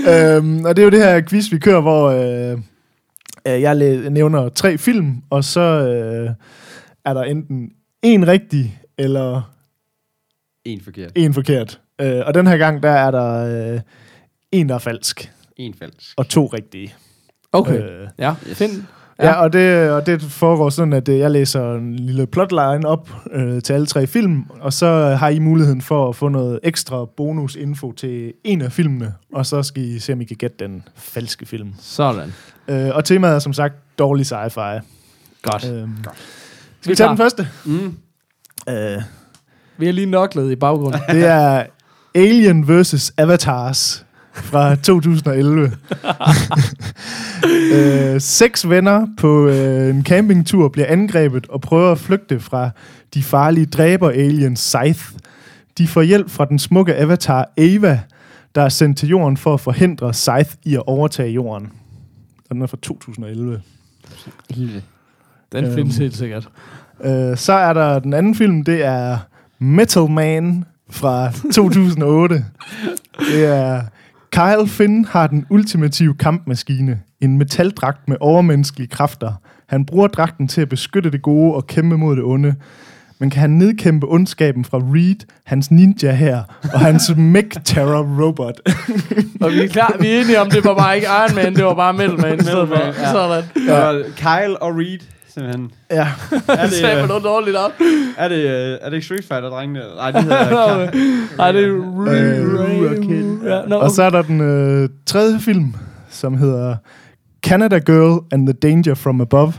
øhm, og det er jo det her quiz, vi kører, hvor øh, øh, jeg nævner tre film, og så øh, er der enten en rigtig, eller En forkert. en forkert. Øh, og den her gang, der er der øh, en, der er falsk, En falsk. og to rigtige. Okay. Øh, Ja, Yes. find. Ja, ja og, det, og det foregår sådan, at øh, jeg læser en lille plotline op øh, til alle tre film, og så øh, har I muligheden for at få noget ekstra bonusinfo til en af filmene, og så skal I se, om I kan gætte den falske film. Sådan. Øh, og temaet er som sagt dårlig sci-fi. Godt. Øhm, skal vi tage den første? Mm. Øh, Vi har lige noklet i baggrunden. det er Alien vs. Avatars fra 2011. øh, seks venner på øh, en campingtur bliver angrebet og prøver at flygte fra de farlige dræber aliens Scythe. De får hjælp fra den smukke avatar Ava, der er sendt til jorden for at forhindre Scythe i at overtage jorden. Og den er fra 2011. Den Øhm. findes helt sikkert. Øh, så er der den anden film, det er Metal Man fra 2008. det er Kyle Finn har den ultimative kampmaskine. En metaldragt med overmenneskelige kræfter. Han bruger dragten til at beskytte det gode og kæmpe mod det onde. Men kan han nedkæmpe ondskaben fra Reed, hans ninja her, og hans mech terror robot? Og vi er klar, vi er enige om, det var bare ikke Iron Man, det var bare Metal Man. for. Man, ja. Sådan. Ja. Kyle og Reed, simpelthen. ja, Er Det sagde det, noget dårligt op. er det, øh, er det ikke Street Fighter-drengene? Nej, det hedder Nej, det er Øh, Og så er der den øh, tredje film, som hedder Canada Girl and the Danger from Above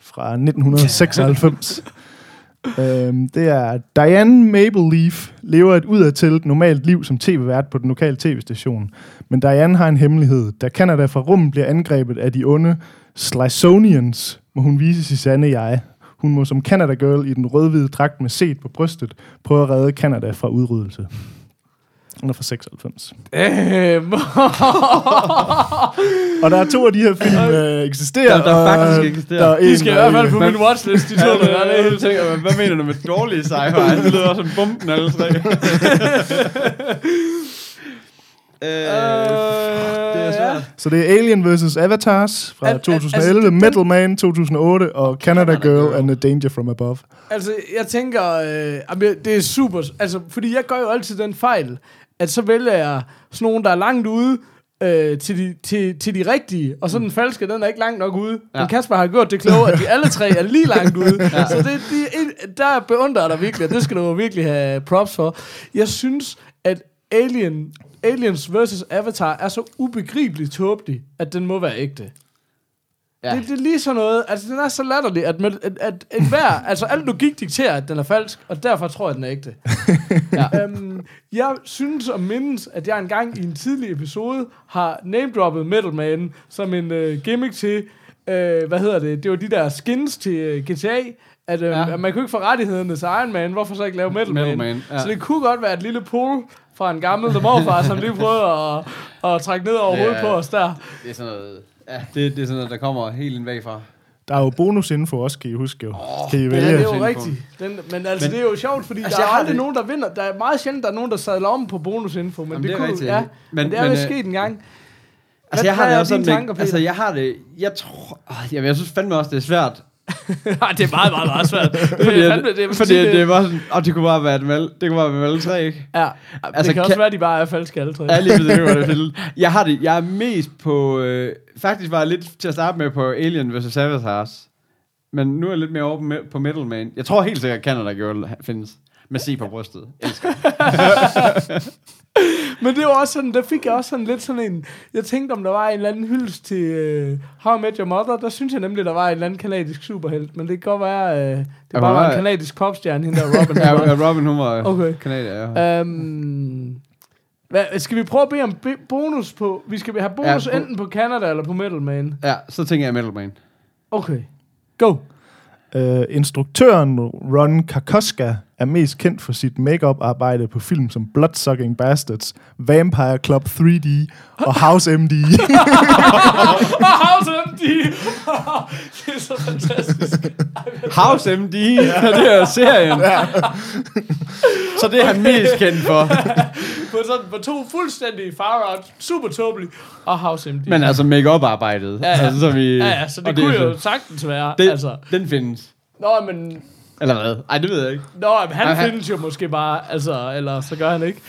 fra 1996. øhm, det er Diane Maple Leaf lever et udadtil normalt liv som tv-vært på den lokale tv-station. Men Diane har en hemmelighed. Da Canada fra rummet bliver angrebet af de onde Slisonians, må hun vise sit sande jeg. Hun må som Canada Girl i den rødhvide dragt med set på brystet prøve at redde Canada fra udryddelse. Den er fra 96. Øhm. Og der er to af de her film øh, eksisterer. Der- der og faktisk eksisterer. Der er De en, skal i hvert fald ikke. på min watchlist, de to der. Det er helt det, tænker, hvad mener du med dårlige sci-fi? Det lyder også som bomben alle tre. øh, svært. Så det er Alien vs. Avatars fra Al- al- 2011, altså, den- Metal Man 2008 og Canada Girl and the Danger from Above. Altså, jeg tænker, øh, det er super, altså, fordi jeg gør jo altid den fejl, at så vælger jeg sådan nogen, der er langt ude, øh, til, de, til, til de rigtige, og så den falske, den er ikke langt nok ude. Ja. Men Kasper har gjort det kloge, at de alle tre er lige langt ude. ja. Så det, de, der beundrer jeg dig virkelig, og det skal du virkelig have props for. Jeg synes, at Alien, Aliens vs. Avatar er så ubegribeligt tåbelig, at den må være ægte. Ja. Det, det er lige sådan noget, altså den er så latterlig, at, med, at, at en hver, altså al logik dikterer, at den er falsk, og derfor tror jeg, at den er ægte. ja. øhm, jeg synes og mindes, at jeg engang i en tidlig episode har name-droppet Metal Man som en øh, gimmick til, øh, hvad hedder det, det var de der skins til øh, GTA, at, øh, ja. At man kunne ikke få rettighederne til Iron Man, hvorfor så ikke lave Metal, Metal Man? Man, ja. Så det kunne godt være et lille pull fra en gammel morfar, som lige prøvede at, at trække ned over Det hovedet er- på os der. Det er sådan noget, ja, det, det er sådan noget, der kommer helt ind bagfra. Der er jo bonusinfo også, kan I huske jo. Oh, kan I Ja, vælge? det er jo rigtigt. Den, men altså, Men- det er jo sjovt, fordi Altså, der er aldrig det- nogen, der vinder. Der er meget sjældent, der er nogen, der sadler om på bonusinfo, men Jamen, det, det er kunne, rigtigt. ja, Men- men, det er vist øh, sket en gang. Altså, Hvad- jeg har det også sådan, tanker, tanker, altså, Peter? jeg har det, jeg tror, øh, jamen, jeg synes fandme også, det er svært. Nej, det er meget, meget, meget svært. Det, Fordi, at, fandme, det, fordi det, det var sådan, og det kunne bare være et valg, det kunne bare være valg tre, ikke? Ja, altså, det kan også kan- være, at de bare er falske alle tre. Ja, lige det det. Jeg har det, jeg er mest på, øh, faktisk var jeg lidt til at starte med på Alien vs. Avatar. Men nu er jeg lidt mere over på me- på Metal Man. Jeg tror helt sikkert, at Canada Girl findes. Med C på brystet. Elsker. Men det var også sådan, der fik jeg også sådan lidt sådan en... Jeg tænkte, om der var en eller anden hyldest til uh, How I Met Your Mother. Der synes jeg nemlig, der var en eller anden kanadisk superhelt. Men det kan godt være, uh, det bare var er- en kanadisk popstjerne, hende der Robin. ja, var. ja, Robin, hun var Okay. kanadier. Ja. Øhm, hvad, skal vi prøve at bede om bonus på... Vi skal have bonus Ja, bo- enten på Canada eller på Metal Man. ja, så tænker jeg Metal Man. Okay. Go. Uh, instruktøren Ron Karkoska er mest kendt for sit makeup arbejde på film som Bloodsucking Bastards, Vampire Club 3D og House MD. House MD! det er så fantastisk. House MD, ja. det er serien. Ja. så det er han mest kendt for. på, sådan, på to fuldstændig far out, super tåbelige, og House MD. Men altså make-up arbejdet. Ja, ja. Altså, så vi, ja, ja, så det og kunne jo så- sagtens være. det, altså. Den findes. Nå, men, Eller hvad? Ej, det ved jeg ikke. nå, men han Ej, han- findes jo måske bare, altså, eller så gør han ikke.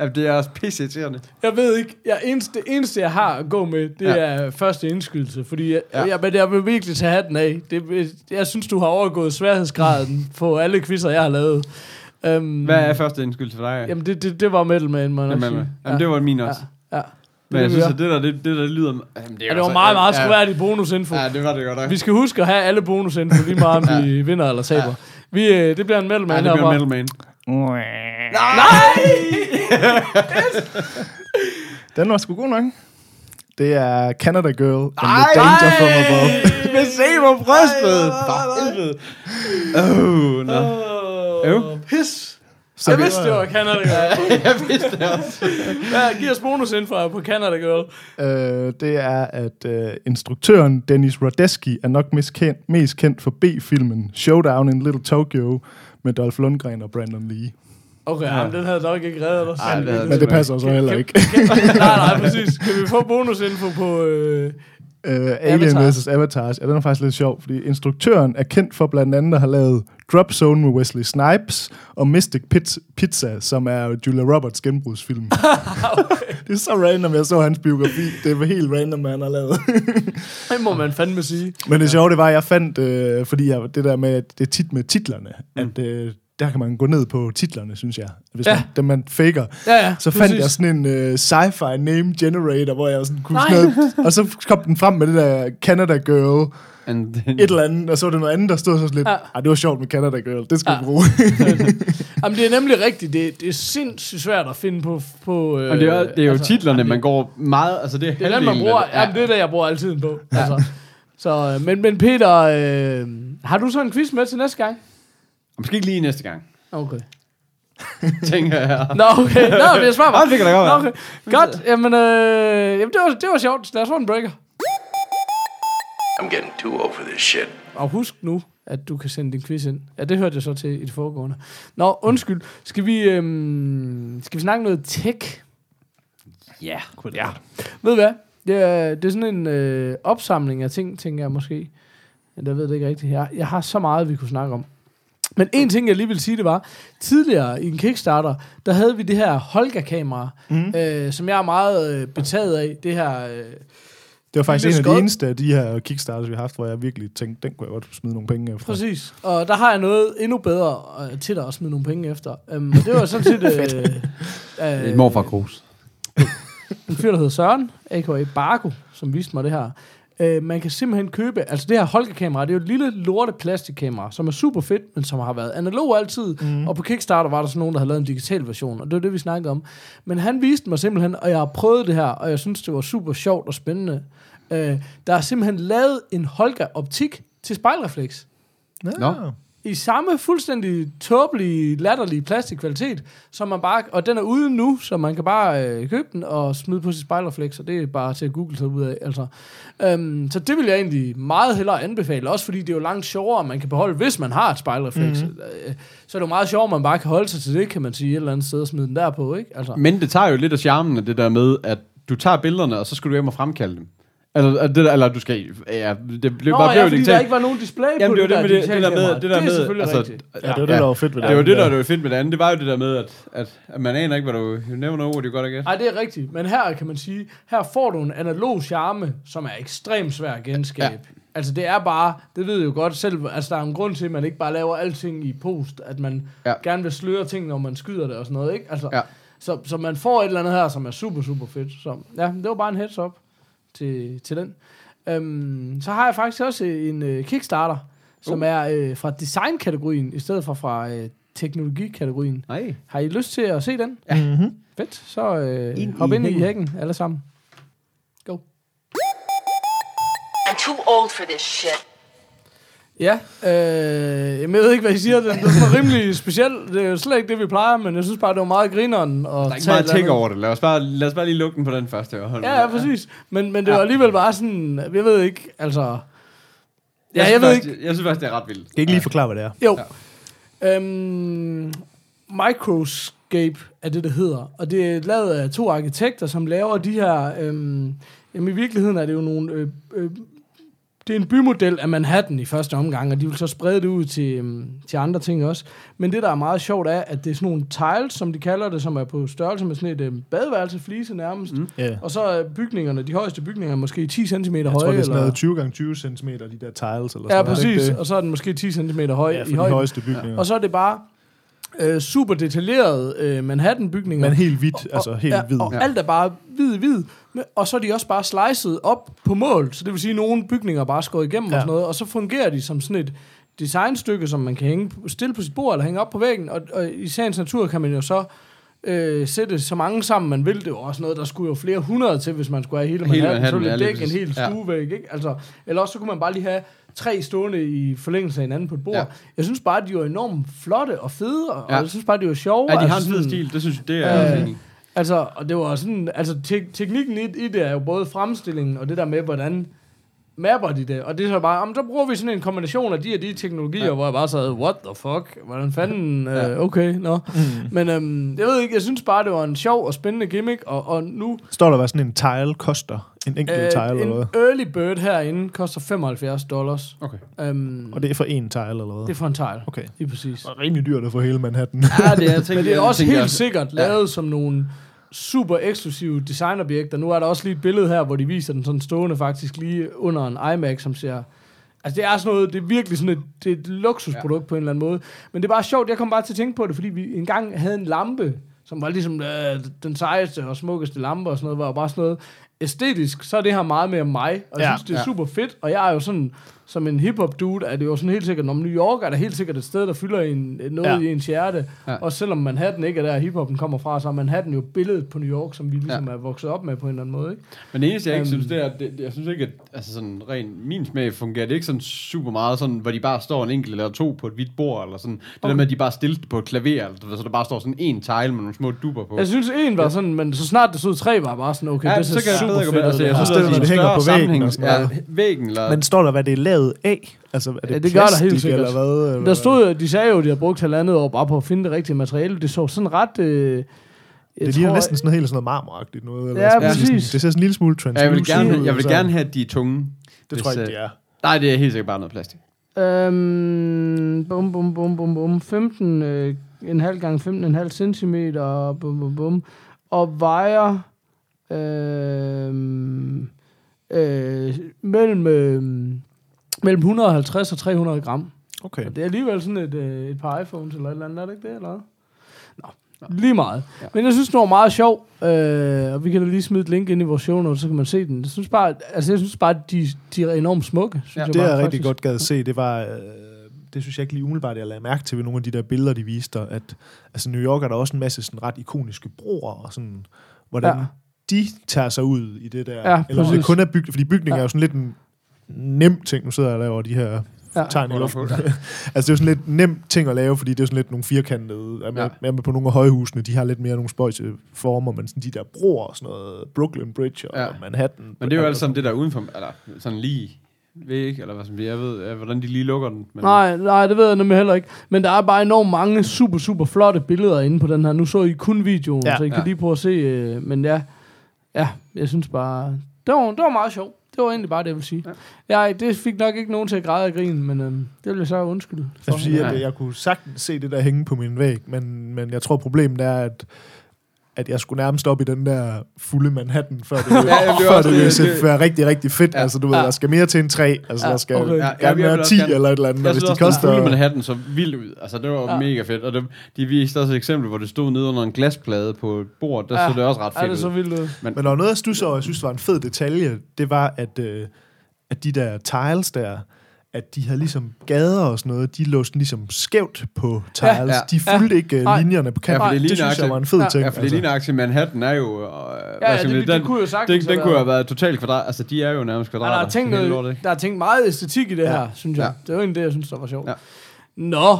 Ja, det er også pisse irriterende. Jeg ved ikke, jeg, eneste, det eneste, jeg har at gå med, det Ja. ja. er første indskydelse, fordi jeg, Ja. ja. jeg, men jeg vil virkelig tage hatten af. Det, jeg synes, du har overgået sværhedsgraden på alle quizzer, jeg har lavet. Um, Hvad er første indskyldelse for dig? Jamen, det, det, det var Metal Man, må jeg nok Jamen, sige. jamen, det var min ja. også. Ja. Men jeg det, synes, at det der, det, det der lyder... Jamen, Ja, det var meget, meget skværdig bonusinfo. Ja, det var det godt nok. Vi skal huske at have alle bonusinfo, lige meget om vi vinder eller taber. Vi, øh, det bliver en Metal Man Ja, det bliver herfra. Metal Man. Den var sgu god nok. Det er Canada Girl and Ej! the Danger from Above. Med se på brystet! For helvede. Åh, nå. Øv. Pis. Så Jeg vi- vidste, det var Canada Girl. Jeg vidste det også. Ja, giv os bonusinfo på Canada Girl. Øh, det er, at øh, instruktøren Dennis Rodesky er nok mest kendt, mest kendt for B-filmen Showdown in Little Tokyo med Dolph Lundgren og Brandon Lee. Okay, ja. den havde nok ikke reddet os. Ej, det Men det passer så heller ikke. nej, nej, præcis. Kan vi få bonusinfo på... Øh... Uh, Alien Avatar. vs. Avatars. Ja, den er faktisk lidt sjov, fordi instruktøren er kendt for blandt andet at have lavet Drop Zone med Wesley Snipes og Mystic Pizza, Pizza som er Julia Roberts genbrugsfilm. det er så random, jeg så hans biografi. Det er helt random, hvad han har lavet. Det må man fandme sige. Men det sjove, det var, at jeg fandt, øh, fordi jeg, det der med, at det er tit med titlerne, mm. at øh, der kan man gå ned på titlerne, synes jeg. Hvis Ja. man, dem man faker. Ja, ja, Så fandt præcis. jeg sådan en øh, sci-fi name generator, hvor jeg sådan kunne sådan noget, og så kom den frem med det der Canada Girl, And then, et eller andet, og så var det noget andet, der stod så lidt, Ja. ja. ah, det var sjovt med Canada Girl, det skal Ja. vi bruge. Jamen, det er nemlig rigtigt. Det, det er sindssygt svært at finde på... på øh, og det er, det er jo altså, titlerne, jamen, man går meget... Altså, det er, Det er den, man bruger. af Jamen, det er det, jeg bruger altid på. Altså. Så, øh, men, men Peter, øh, har du så en quiz med til næste gang? Måske ikke lige næste gang, Okay. tænker jeg. Nå, okay. Nå, men jeg svarer Nå, bare. det kan da godt Nå, være. okay. Godt. Jamen, øh, jamen det, var, det var sjovt. Lad os få en breaker. I'm getting too old for this shit. Og husk nu, at du kan sende din quiz ind. Ja, det hørte jeg så til i det foregående. Nå, undskyld. Skal vi, øhm, skal vi snakke noget tech? Ja. Ja. Ved du hvad? Det er, det er sådan en øh, opsamling af ting, tænker jeg måske. Men jeg ved det ikke rigtigt. Jeg, jeg har så meget, vi kunne snakke om. Men en ting, jeg lige vil sige, det var, tidligere i en Kickstarter, der havde vi det her Holga-kamera, mm. øh, som jeg er meget øh, betaget af. Det her... Øh, Det var faktisk en af de eneste af de her Kickstarters, vi har haft, hvor jeg virkelig tænkte, den kunne jeg godt smide nogle penge efter. Præcis. Og der har jeg noget endnu bedre øh, til dig at smide nogle penge efter. Um, og det var sådan set... øh, øh, Et morfar krus. en fyr, der hedder Søren, a.k.a. Bargo, som viste mig det her. Øh, man kan simpelthen købe, altså det her Holger-kamera, det er jo et lille lorte plastikkamera, som er super fedt, men som har været analog altid. Mm. Og på Kickstarter var der sådan nogen, der havde lavet en digital version, og det var det, vi snakkede om. Men han viste mig simpelthen, og jeg har prøvet det her, og jeg synes, det var super sjovt og spændende. Øh, der er simpelthen lavet en Holger-optik til spejlrefleks. Nå. I samme fuldstændig tåbelige, latterlige plastikkvalitet, som man bare, og den er ude nu, så man kan bare øh, købe den og smide på sit spejlerflex, og det er bare til at google sig ud af. Altså. Øhm, så det vil jeg egentlig meget hellere anbefale, også fordi det er jo langt sjovere, man kan beholde, hvis man har et spejlerflex. Mm-hmm. Øh, så er det jo meget sjovere, at man bare kan holde sig til det, kan man sige, et eller andet sted og smide den der på, ikke? Altså. Men det tager jo lidt af charmen det der med, at du tager billederne, og så skal du hjem og fremkalde dem. Eller, er det, der- eller du skal... Ja, det blev Nå, bare ja, blev fordi der ikke var nogen display Jamen, på det var det, med det, det der med, det der det er med, selvfølgelig altså, rigtigt. Ja, det var det, der var fedt ved det. Det var det, der var fedt med det andet. Det var jo det der med, at, at, at man aner ikke, hvad du... You never know what you gotta get. Nej, det er rigtigt. Men her kan man sige, her får du en analog charme, som er ekstremt svær at genskabe. Ja. Altså det er bare, det ved jeg jo godt selv, altså der er en grund til, at man ikke bare laver alting i post, at man ja. gerne vil sløre ting, når man skyder det og sådan noget, ikke? Altså, Ja. så, så man får et eller andet her, som er super, super fedt. Så ja, det var bare en heads up til, til den. Øhm, så har jeg faktisk også en øh, Kickstarter, som Uh. er øh, fra design-kategorien, i stedet for fra øh, teknologikategorien. Nej. Har I lyst til at se den? Ja. Mm-hmm. Fedt, så øh, Ind hop i ind i hækken. hækken alle sammen. Go. I'm too old for this shit. Ja, øh, jeg ved ikke, hvad I siger. Den, den er rimelig speciel. Det er jo slet ikke det, vi plejer, men jeg synes bare, det var meget grineren. Og Der er ikke meget tænke over det. Lad os bare, lad os bare lige lukke den på den første. og holde Ja, ja, præcis. Men, men det var alligevel bare sådan, jeg ved ikke, altså... Jeg, Ja, synes jeg ved faktisk, Jeg synes faktisk, det er ret vildt. Kan ikke lige forklare, hvad det er? Jo. Ja. Øhm, Microscape er det, det hedder. Og det er lavet af to arkitekter, som laver de her... Øhm, jamen i virkeligheden er det jo nogle... Øh, øh, det er en bymodel af Manhattan i første omgang, og de vil så sprede det ud til, øhm, til andre ting også. Men det, der er meget sjovt, er, at det er sådan nogle tiles, som de kalder det, som er på størrelse med sådan et øh, badeværelse flise nærmest. Mm. Ja. Og så er bygningerne, de højeste bygninger, er måske 10 cm høje. Jeg tror, det er sådan eller- noget 20 gange 20 cm, de der tiles eller sådan Ja, præcis. det? Og så er den måske 10 cm høj Ja, i for de højden. højeste bygninger. Og så er det bare øh, super detaljerede øh, Manhattan-bygninger. Men helt hvidt, altså helt ja, hvid. Og alt er bare hvid, hvid. Og så er de også bare slicet op på mål. Så det vil sige, at nogle bygninger er bare skåret igennem ja. Ja. og sådan noget. Og så fungerer de som sådan et designstykke, som man kan hænge stille på sit bord eller hænge op på væggen. Og, og i sagens natur kan man jo så øh, sætte så mange sammen, man vil. Det var også noget, der skulle jo flere hundrede til, hvis man skulle have hele Hele Manhattan. Manhattan, så ja, ville det dække en hel Ja. stuevæg, ikke? Altså, eller også så kunne man bare lige have tre stående i forlængelse af hinanden på et bord. Ja. Ja. Jeg synes bare, at de var enormt flotte og fede, og, Ja. ja. jeg synes bare, de var sjove. Ja, de har en altså fed stil. Det synes jeg, det er Øh. Altså, og det var sådan, altså te- teknikken i, i det er jo både fremstillingen og det der med, hvordan mapper de det. Og det er så bare, jamen, så bruger vi sådan en kombination af de og de teknologier, Ja. ja. hvor jeg bare sad, what the fuck? Hvordan fanden? Ja. Øh, okay, nå. No. Mm. Men øhm, jeg ved ikke, jeg synes bare, det var en sjov og spændende gimmick, og, og nu Står der, hvad sådan en tile koster? En enkelt øh, tile eller en hvad? early bird herinde koster 75 dollars. Okay. Øhm, Og det er for en tile eller hvad? det er for en tile. Okay. Lige præcis. Er rimelig dyrt at få hele Manhattan. Ja, det er, jeg tænker, Men det er også helt sikkert lavet som nogle super eksklusive designobjekter. Nu er der også lige et billede her, hvor de viser den sådan stående faktisk lige under en iMac, som ser... Altså det er sådan noget, det er virkelig sådan et, det er et luksusprodukt ja. på en eller anden måde. Men det er bare sjovt, jeg kom bare til at tænke på det, fordi vi engang havde en lampe, som var ligesom øh, den sejeste og smukkeste lampe og sådan noget, var bare sådan noget æstetisk, så er det her meget mere mig, og jeg Ja. synes, det er Ja. super fedt, og jeg er jo sådan, som en hip-hop dude, er det jo sådan helt sikkert, når New York er der helt sikkert et sted, der fylder en, noget Ja. i ens hjerte, Ja. og selvom Manhattan ikke er der, hiphoppen kommer fra, så er Manhattan jo billedet på New York, som vi ligesom Ja. er vokset op med på en eller anden måde, ikke? Men det eneste, jeg ikke Øhm. synes, det er, at det, jeg synes ikke, at altså sådan rent min smag fungerer det ikke sådan super meget, sådan, hvor de bare står en enkelt eller to på et hvidt bord, eller sådan. Det okay. der med, at de bare stilt på et klaver, eller, så der bare står sådan en tile med nogle små duber på. Jeg synes, en var sådan, men så snart det stod tre, var jeg bare sådan, okay, ja, det så kan jeg super gå fedt. Altså, jeg det synes, det, når det hænger på væggen ja, væggen, eller... Men står der, hvad det er lavet af? Altså, er det, Ja, det gør der helt sikkert. Eller hvad? Eller Der stod, de sagde jo, at de har brugt halvandet år bare på at finde det rigtige materiale. Det så sådan ret... Øh, Det ligner næsten sådan noget helt sådan noget marmoragtigt noget. Eller Ja, sådan, præcis. Sådan, det ser sådan en lille smule Ja, jeg vil translucent gerne, ud, jeg vil så- gerne have, at de er tunge. Det tror jeg ikke, det er. Nej, det er helt sikkert bare noget plastik. Øhm, bum, bum, bum, bum, bum. 15, øh, en halv gang 15,5 centimeter, bum, bum, bum. Og vejer øh, øh, mellem, øh, mellem 150 og 300 gram. Okay. Og det er alligevel sådan et, øh, et par iPhones eller et eller andet, er det ikke det, eller hvad? Nå, lige meget. Ja. Men jeg synes, det var meget sjov, øh, og vi kan da lige smide et link ind i vores show notes, så kan man se den. Jeg synes bare, altså jeg synes bare, at de, de er enormt smukke. Synes Ja, jeg Det bare, jeg rigtig faktisk. godt gad se, det var... Øh, det synes jeg ikke lige umiddelbart, jeg lagde mærke til ved nogle af de der billeder, de viste dig, at altså New York er der også en masse sådan ret ikoniske broer, og sådan, hvordan Ja. de tager sig ud i det der. Ja, Eller om det præcis. kun er bygning, fordi bygning Ja. ja. er jo sådan lidt en nem ting. Nu sidder jeg og laver de her Ja. tegn i luften. altså, det er jo sådan lidt nem ting at lave, fordi det er sådan lidt nogle firkantede. Jeg med, Ja. med på nogle af højhusene, de har lidt mere nogle spøjse former, men sådan de der broer og sådan noget, Brooklyn Bridge og Ja. Manhattan. Men det er jo alt sammen det der udenfor, eller sådan lige ved ikke, eller hvad som jeg ved, hvordan de lige lukker den. Men, Nej, nej, det ved jeg nemlig heller ikke. Men der er bare enormt mange super, super flotte billeder inde på den her. Nu så I kun videoen, ja, så I kan ja. lige prøve at se. Øh, men ja, ja, jeg synes bare, det var, det var meget sjovt. Det var egentlig bare det, jeg vil sige. Ja. Jeg, det fik nok ikke nogen til at græde og grine, men øhm, det vil jeg så undskylde. Jeg vil sige, at jeg kunne sagtens se det der hænge på min væg, men, men jeg tror problemet er, at at jeg skulle nærmest op i den der fulde Manhattan, før det, Ja, jamen, det er før også det, det- ville det- være rigtig, rigtig fedt. Ja. Ja. Altså, du ved, Ja. der skal mere til en 3. Altså, Ja, der skal okay. okay. Ja, jeg gerne være også 10 gerne- eller et eller andet. Jeg og hvis synes de koster... den fulde Manhattan så vild ud. Altså, det var Ja. ja. mega fedt. Og det, de viste også et eksempel, hvor det stod nede under en glasplade på et bord. Der Ja. ja. så det også ret Er fedt det så ud. vildt ud? Men der var noget, jeg stusser over, jeg synes, det var en fed detalje, det var, at, øh, at de der tiles der, at de havde ligesom gader og sådan noget, de lå sådan ligesom skævt på tiles. Ja. Ja. De fulgte ikke Nej. øh, linjerne på kanten. Ja, det er det, synes jeg var en fed Ja. ting. Ja, for det altså. lige nøjagtigt Manhattan er jo... Øh, Ja, ja, det, det, det kunne jo sagtens den, den kunne været- have været totalt kvadrat. Altså, de er jo nærmest Ja, kvadrater. der, er tænkt noget, ikke? der er tænkt meget æstetik i det Ja. her, synes jeg. Ja. Det var egentlig det, jeg synes, der var sjovt. Ja. Nå,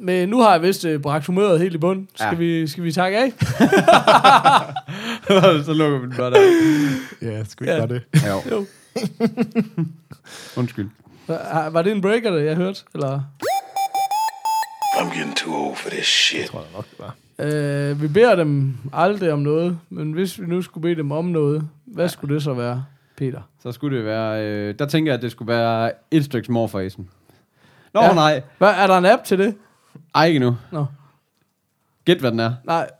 men nu har jeg vist uh, bragt humøret helt i bund. Skal, Ja. vi, skal vi takke af? så lukker vi den bare der. Ja, skal vi ikke Ja. bare det? Ja, Jo. undskyld. Var, var det en breaker, det jeg hørte? Eller? I'm getting too old for this shit. Tror jeg nok, det var. Uh, vi beder dem aldrig om noget, men hvis vi nu skulle bede dem om noget, hvad skulle det så være, Peter? Så skulle det være... Øh, der tænker jeg, at det skulle være et stykke morfræsen. Nå, Ja. ja. nej. Hvad, er der en app til det? Ej, ikke nu. Nå, Gæt, hvad den er. nej.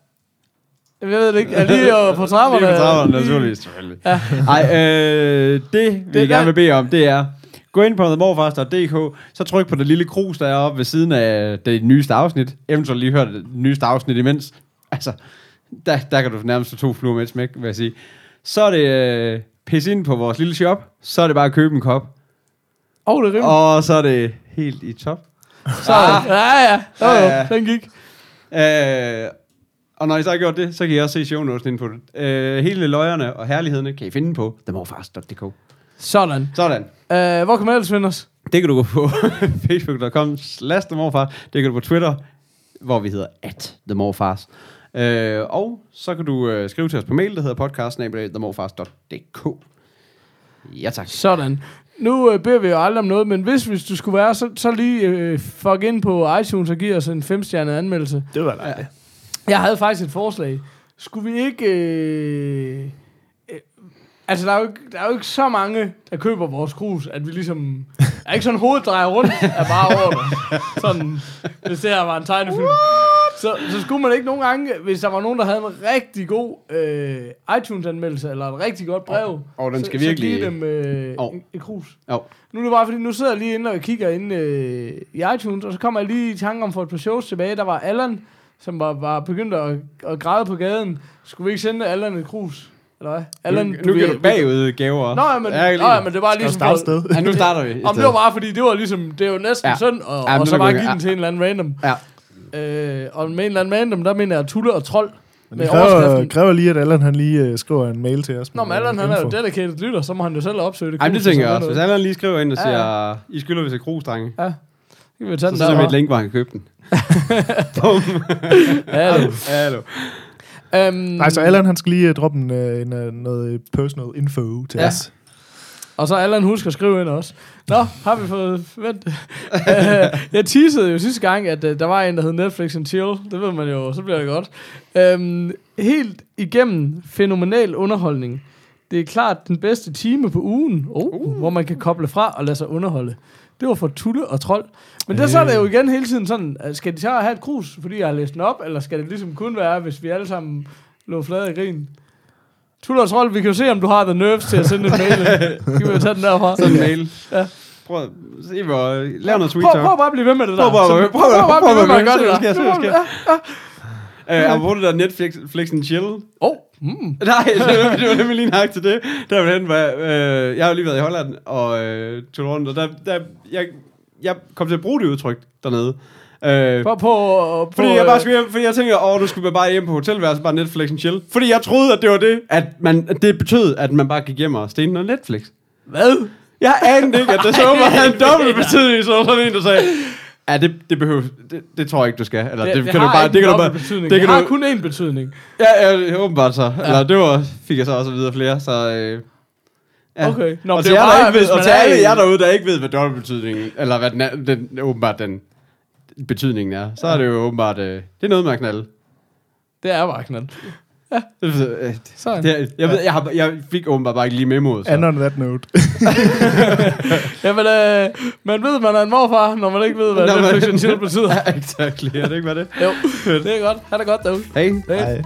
Jeg ved det ikke. Er lige øh, på trapperne? Lige på trapperne, naturligvis. Ja. Ej, øh, det vi Det er- gerne vil bede om, det er... Gå ind på themorfars.dk, så tryk på det lille krus, der er oppe ved siden af det nyeste afsnit. Eventuelt lige hør det nyeste afsnit imens. Altså, der, der kan du nærmest få to fluer med et smæk, vil jeg sige. Så er det øh, pisse ind på vores lille shop. Så er det bare at købe en kop. Oh, det er rimelig. Og så er det helt i top. Så, ja, ja. Jo, Ja, jo, ja. den gik. Øh, og når I så har gjort det, så kan I også se show notes inde på det. Øh, hele løjerne og herlighederne kan I finde på themorfars.dk. Sådan. Sådan. Uh, hvor kan man ellers finde os? Det kan du gå på facebook.com slash themorfar. Det kan du på Twitter, hvor vi hedder at themorfars. Øh, og så kan du øh, skrive til os på mail, der hedder podcast Ja tak. Sådan. Nu øh, beder vi jo aldrig om noget, men hvis, hvis du skulle være, så, så lige øh, fuck ind på iTunes og give os en femstjernet anmeldelse. Det var dejligt. Jeg havde faktisk et forslag. Skulle vi ikke... Øh, altså, der er, jo ikke, der er jo ikke så mange, der køber vores krus, at vi ligesom... Er ikke sådan hovedet drejer rundt af bare over det. Sådan, hvis det her var en tegnefilm. Så, så skulle man ikke nogle gange, hvis der var nogen, der havde en rigtig god øh, iTunes-anmeldelse, eller et rigtig godt brev, og den skal så, virkelig- så give dem øh, Og- en, en krus. Jo. Nu er det bare fordi, nu sidder jeg lige inde og kigger inde øh, i iTunes, og så kommer jeg lige i tanke om for et par shows tilbage, der var Allan, som var, var begyndt at, at græde på gaden. Skulle vi ikke sende Allan et krus? Eller hvad? Allan, nu, nu giver du bagud gaver også. Nå, ja, men, Ja, nå, ja, men det var ligesom... starte sted. Ja, nu starter vi. Om det var bare fordi, det var ligesom, det er jo næsten ja. Ja. synd, og, Ja, og så er bare give ja. den til en eller anden random. Ja. Øh, og med en eller anden random, der mener jeg Tulle og Trold. Men Med det kræver, overskriften. kræver lige, at Allan han lige øh, skriver en mail til os. Nå, men Allan, han er jo dedicated lytter, så må han jo selv opsøge det. Ej, det krus, tænker jeg sådan også. Hvis. Allan lige skriver ind og Ja, siger, I skylder vi til krusdrenge, Ja, så kan vi tage så sender vi der. et link, hvor han kan købe den. Ja, det. Hallo. Øhm, Nej, så Allan han skal lige uh, droppe en, uh, en, uh, noget personal info til Ja. os. Og så Allan husker at skrive ind også. Nå, har vi fået... Vent. Øh, jeg teasede jo sidste gang, at uh, der var en, der hed Netflix and Chill. Det ved man jo, så bliver det godt. Um, helt igennem fænomenal underholdning. Det er klart den bedste time på ugen, oh, uh. hvor man kan koble fra og lade sig underholde. Det var for Tulle og Trold. Men der så er det jo igen hele tiden sådan, at skal de så have et krus, fordi jeg har læst den op, eller skal det ligesom kun være, hvis vi alle sammen lå flade i grin? Tulle og Trold, vi kan jo se, om du har the nerves til at sende en mail. Kan vi jo tage den derfra? Sådan en mail. Ja. Prøv at se, hvor... Lav noget tweet, Prøv, prøv bare at blive ved med det der. Prøv bare- at blive ved bare- med at gøre det der. Øh, apropos det der Netflix Flex and Chill. Åh, mm. Nej, det var, det var nemlig lige nok til det. Der var den, hvad, øh, jeg har jo lige været i Holland og øh, tog rundt, og der, der, jeg, jeg kom til at bruge det udtryk dernede. Øh, På, på, på, fordi jeg bare skulle hjem, fordi jeg tænker, åh, du skulle bare hjem på hotelværelset, bare Netflix and chill. Fordi jeg troede, at det var det, at, man, at det betød, at man bare gik hjem og stenede noget Netflix. Hvad? Jeg anede ikke, at det så var en dobbelt betydning, så var sådan en, der sagde, ja, det, det behøver, det, det tror jeg ikke, du skal. Eller det, det kan du bare, det kan du bare, betydning. det det kan har du, kun én betydning. ja, ja, åbenbart så. Ja. Eller det var, fik jeg så også at vide af flere, så... Øh, ja. Okay. Nå, og det til bare, der ikke ved, og til alle jer derude, der ikke ved, hvad dobbelt betydningen, eller hvad den, er, den åbenbart den betydningen er, så er det jo åbenbart, øh, det er noget med at knalde. Det er bare knald. Det, øh, Sådan. det, jeg, ved, jeg, har, jeg fik åbenbart bare ikke lige memoet. Så. And on that note. Jamen, øh, man ved, man er en morfar, når man ikke ved, hvad and chill betyder. Ja, exactly. Er det ikke, hvad det Jo, det er godt. Ha' det godt derude. Hey. Hej. Hej.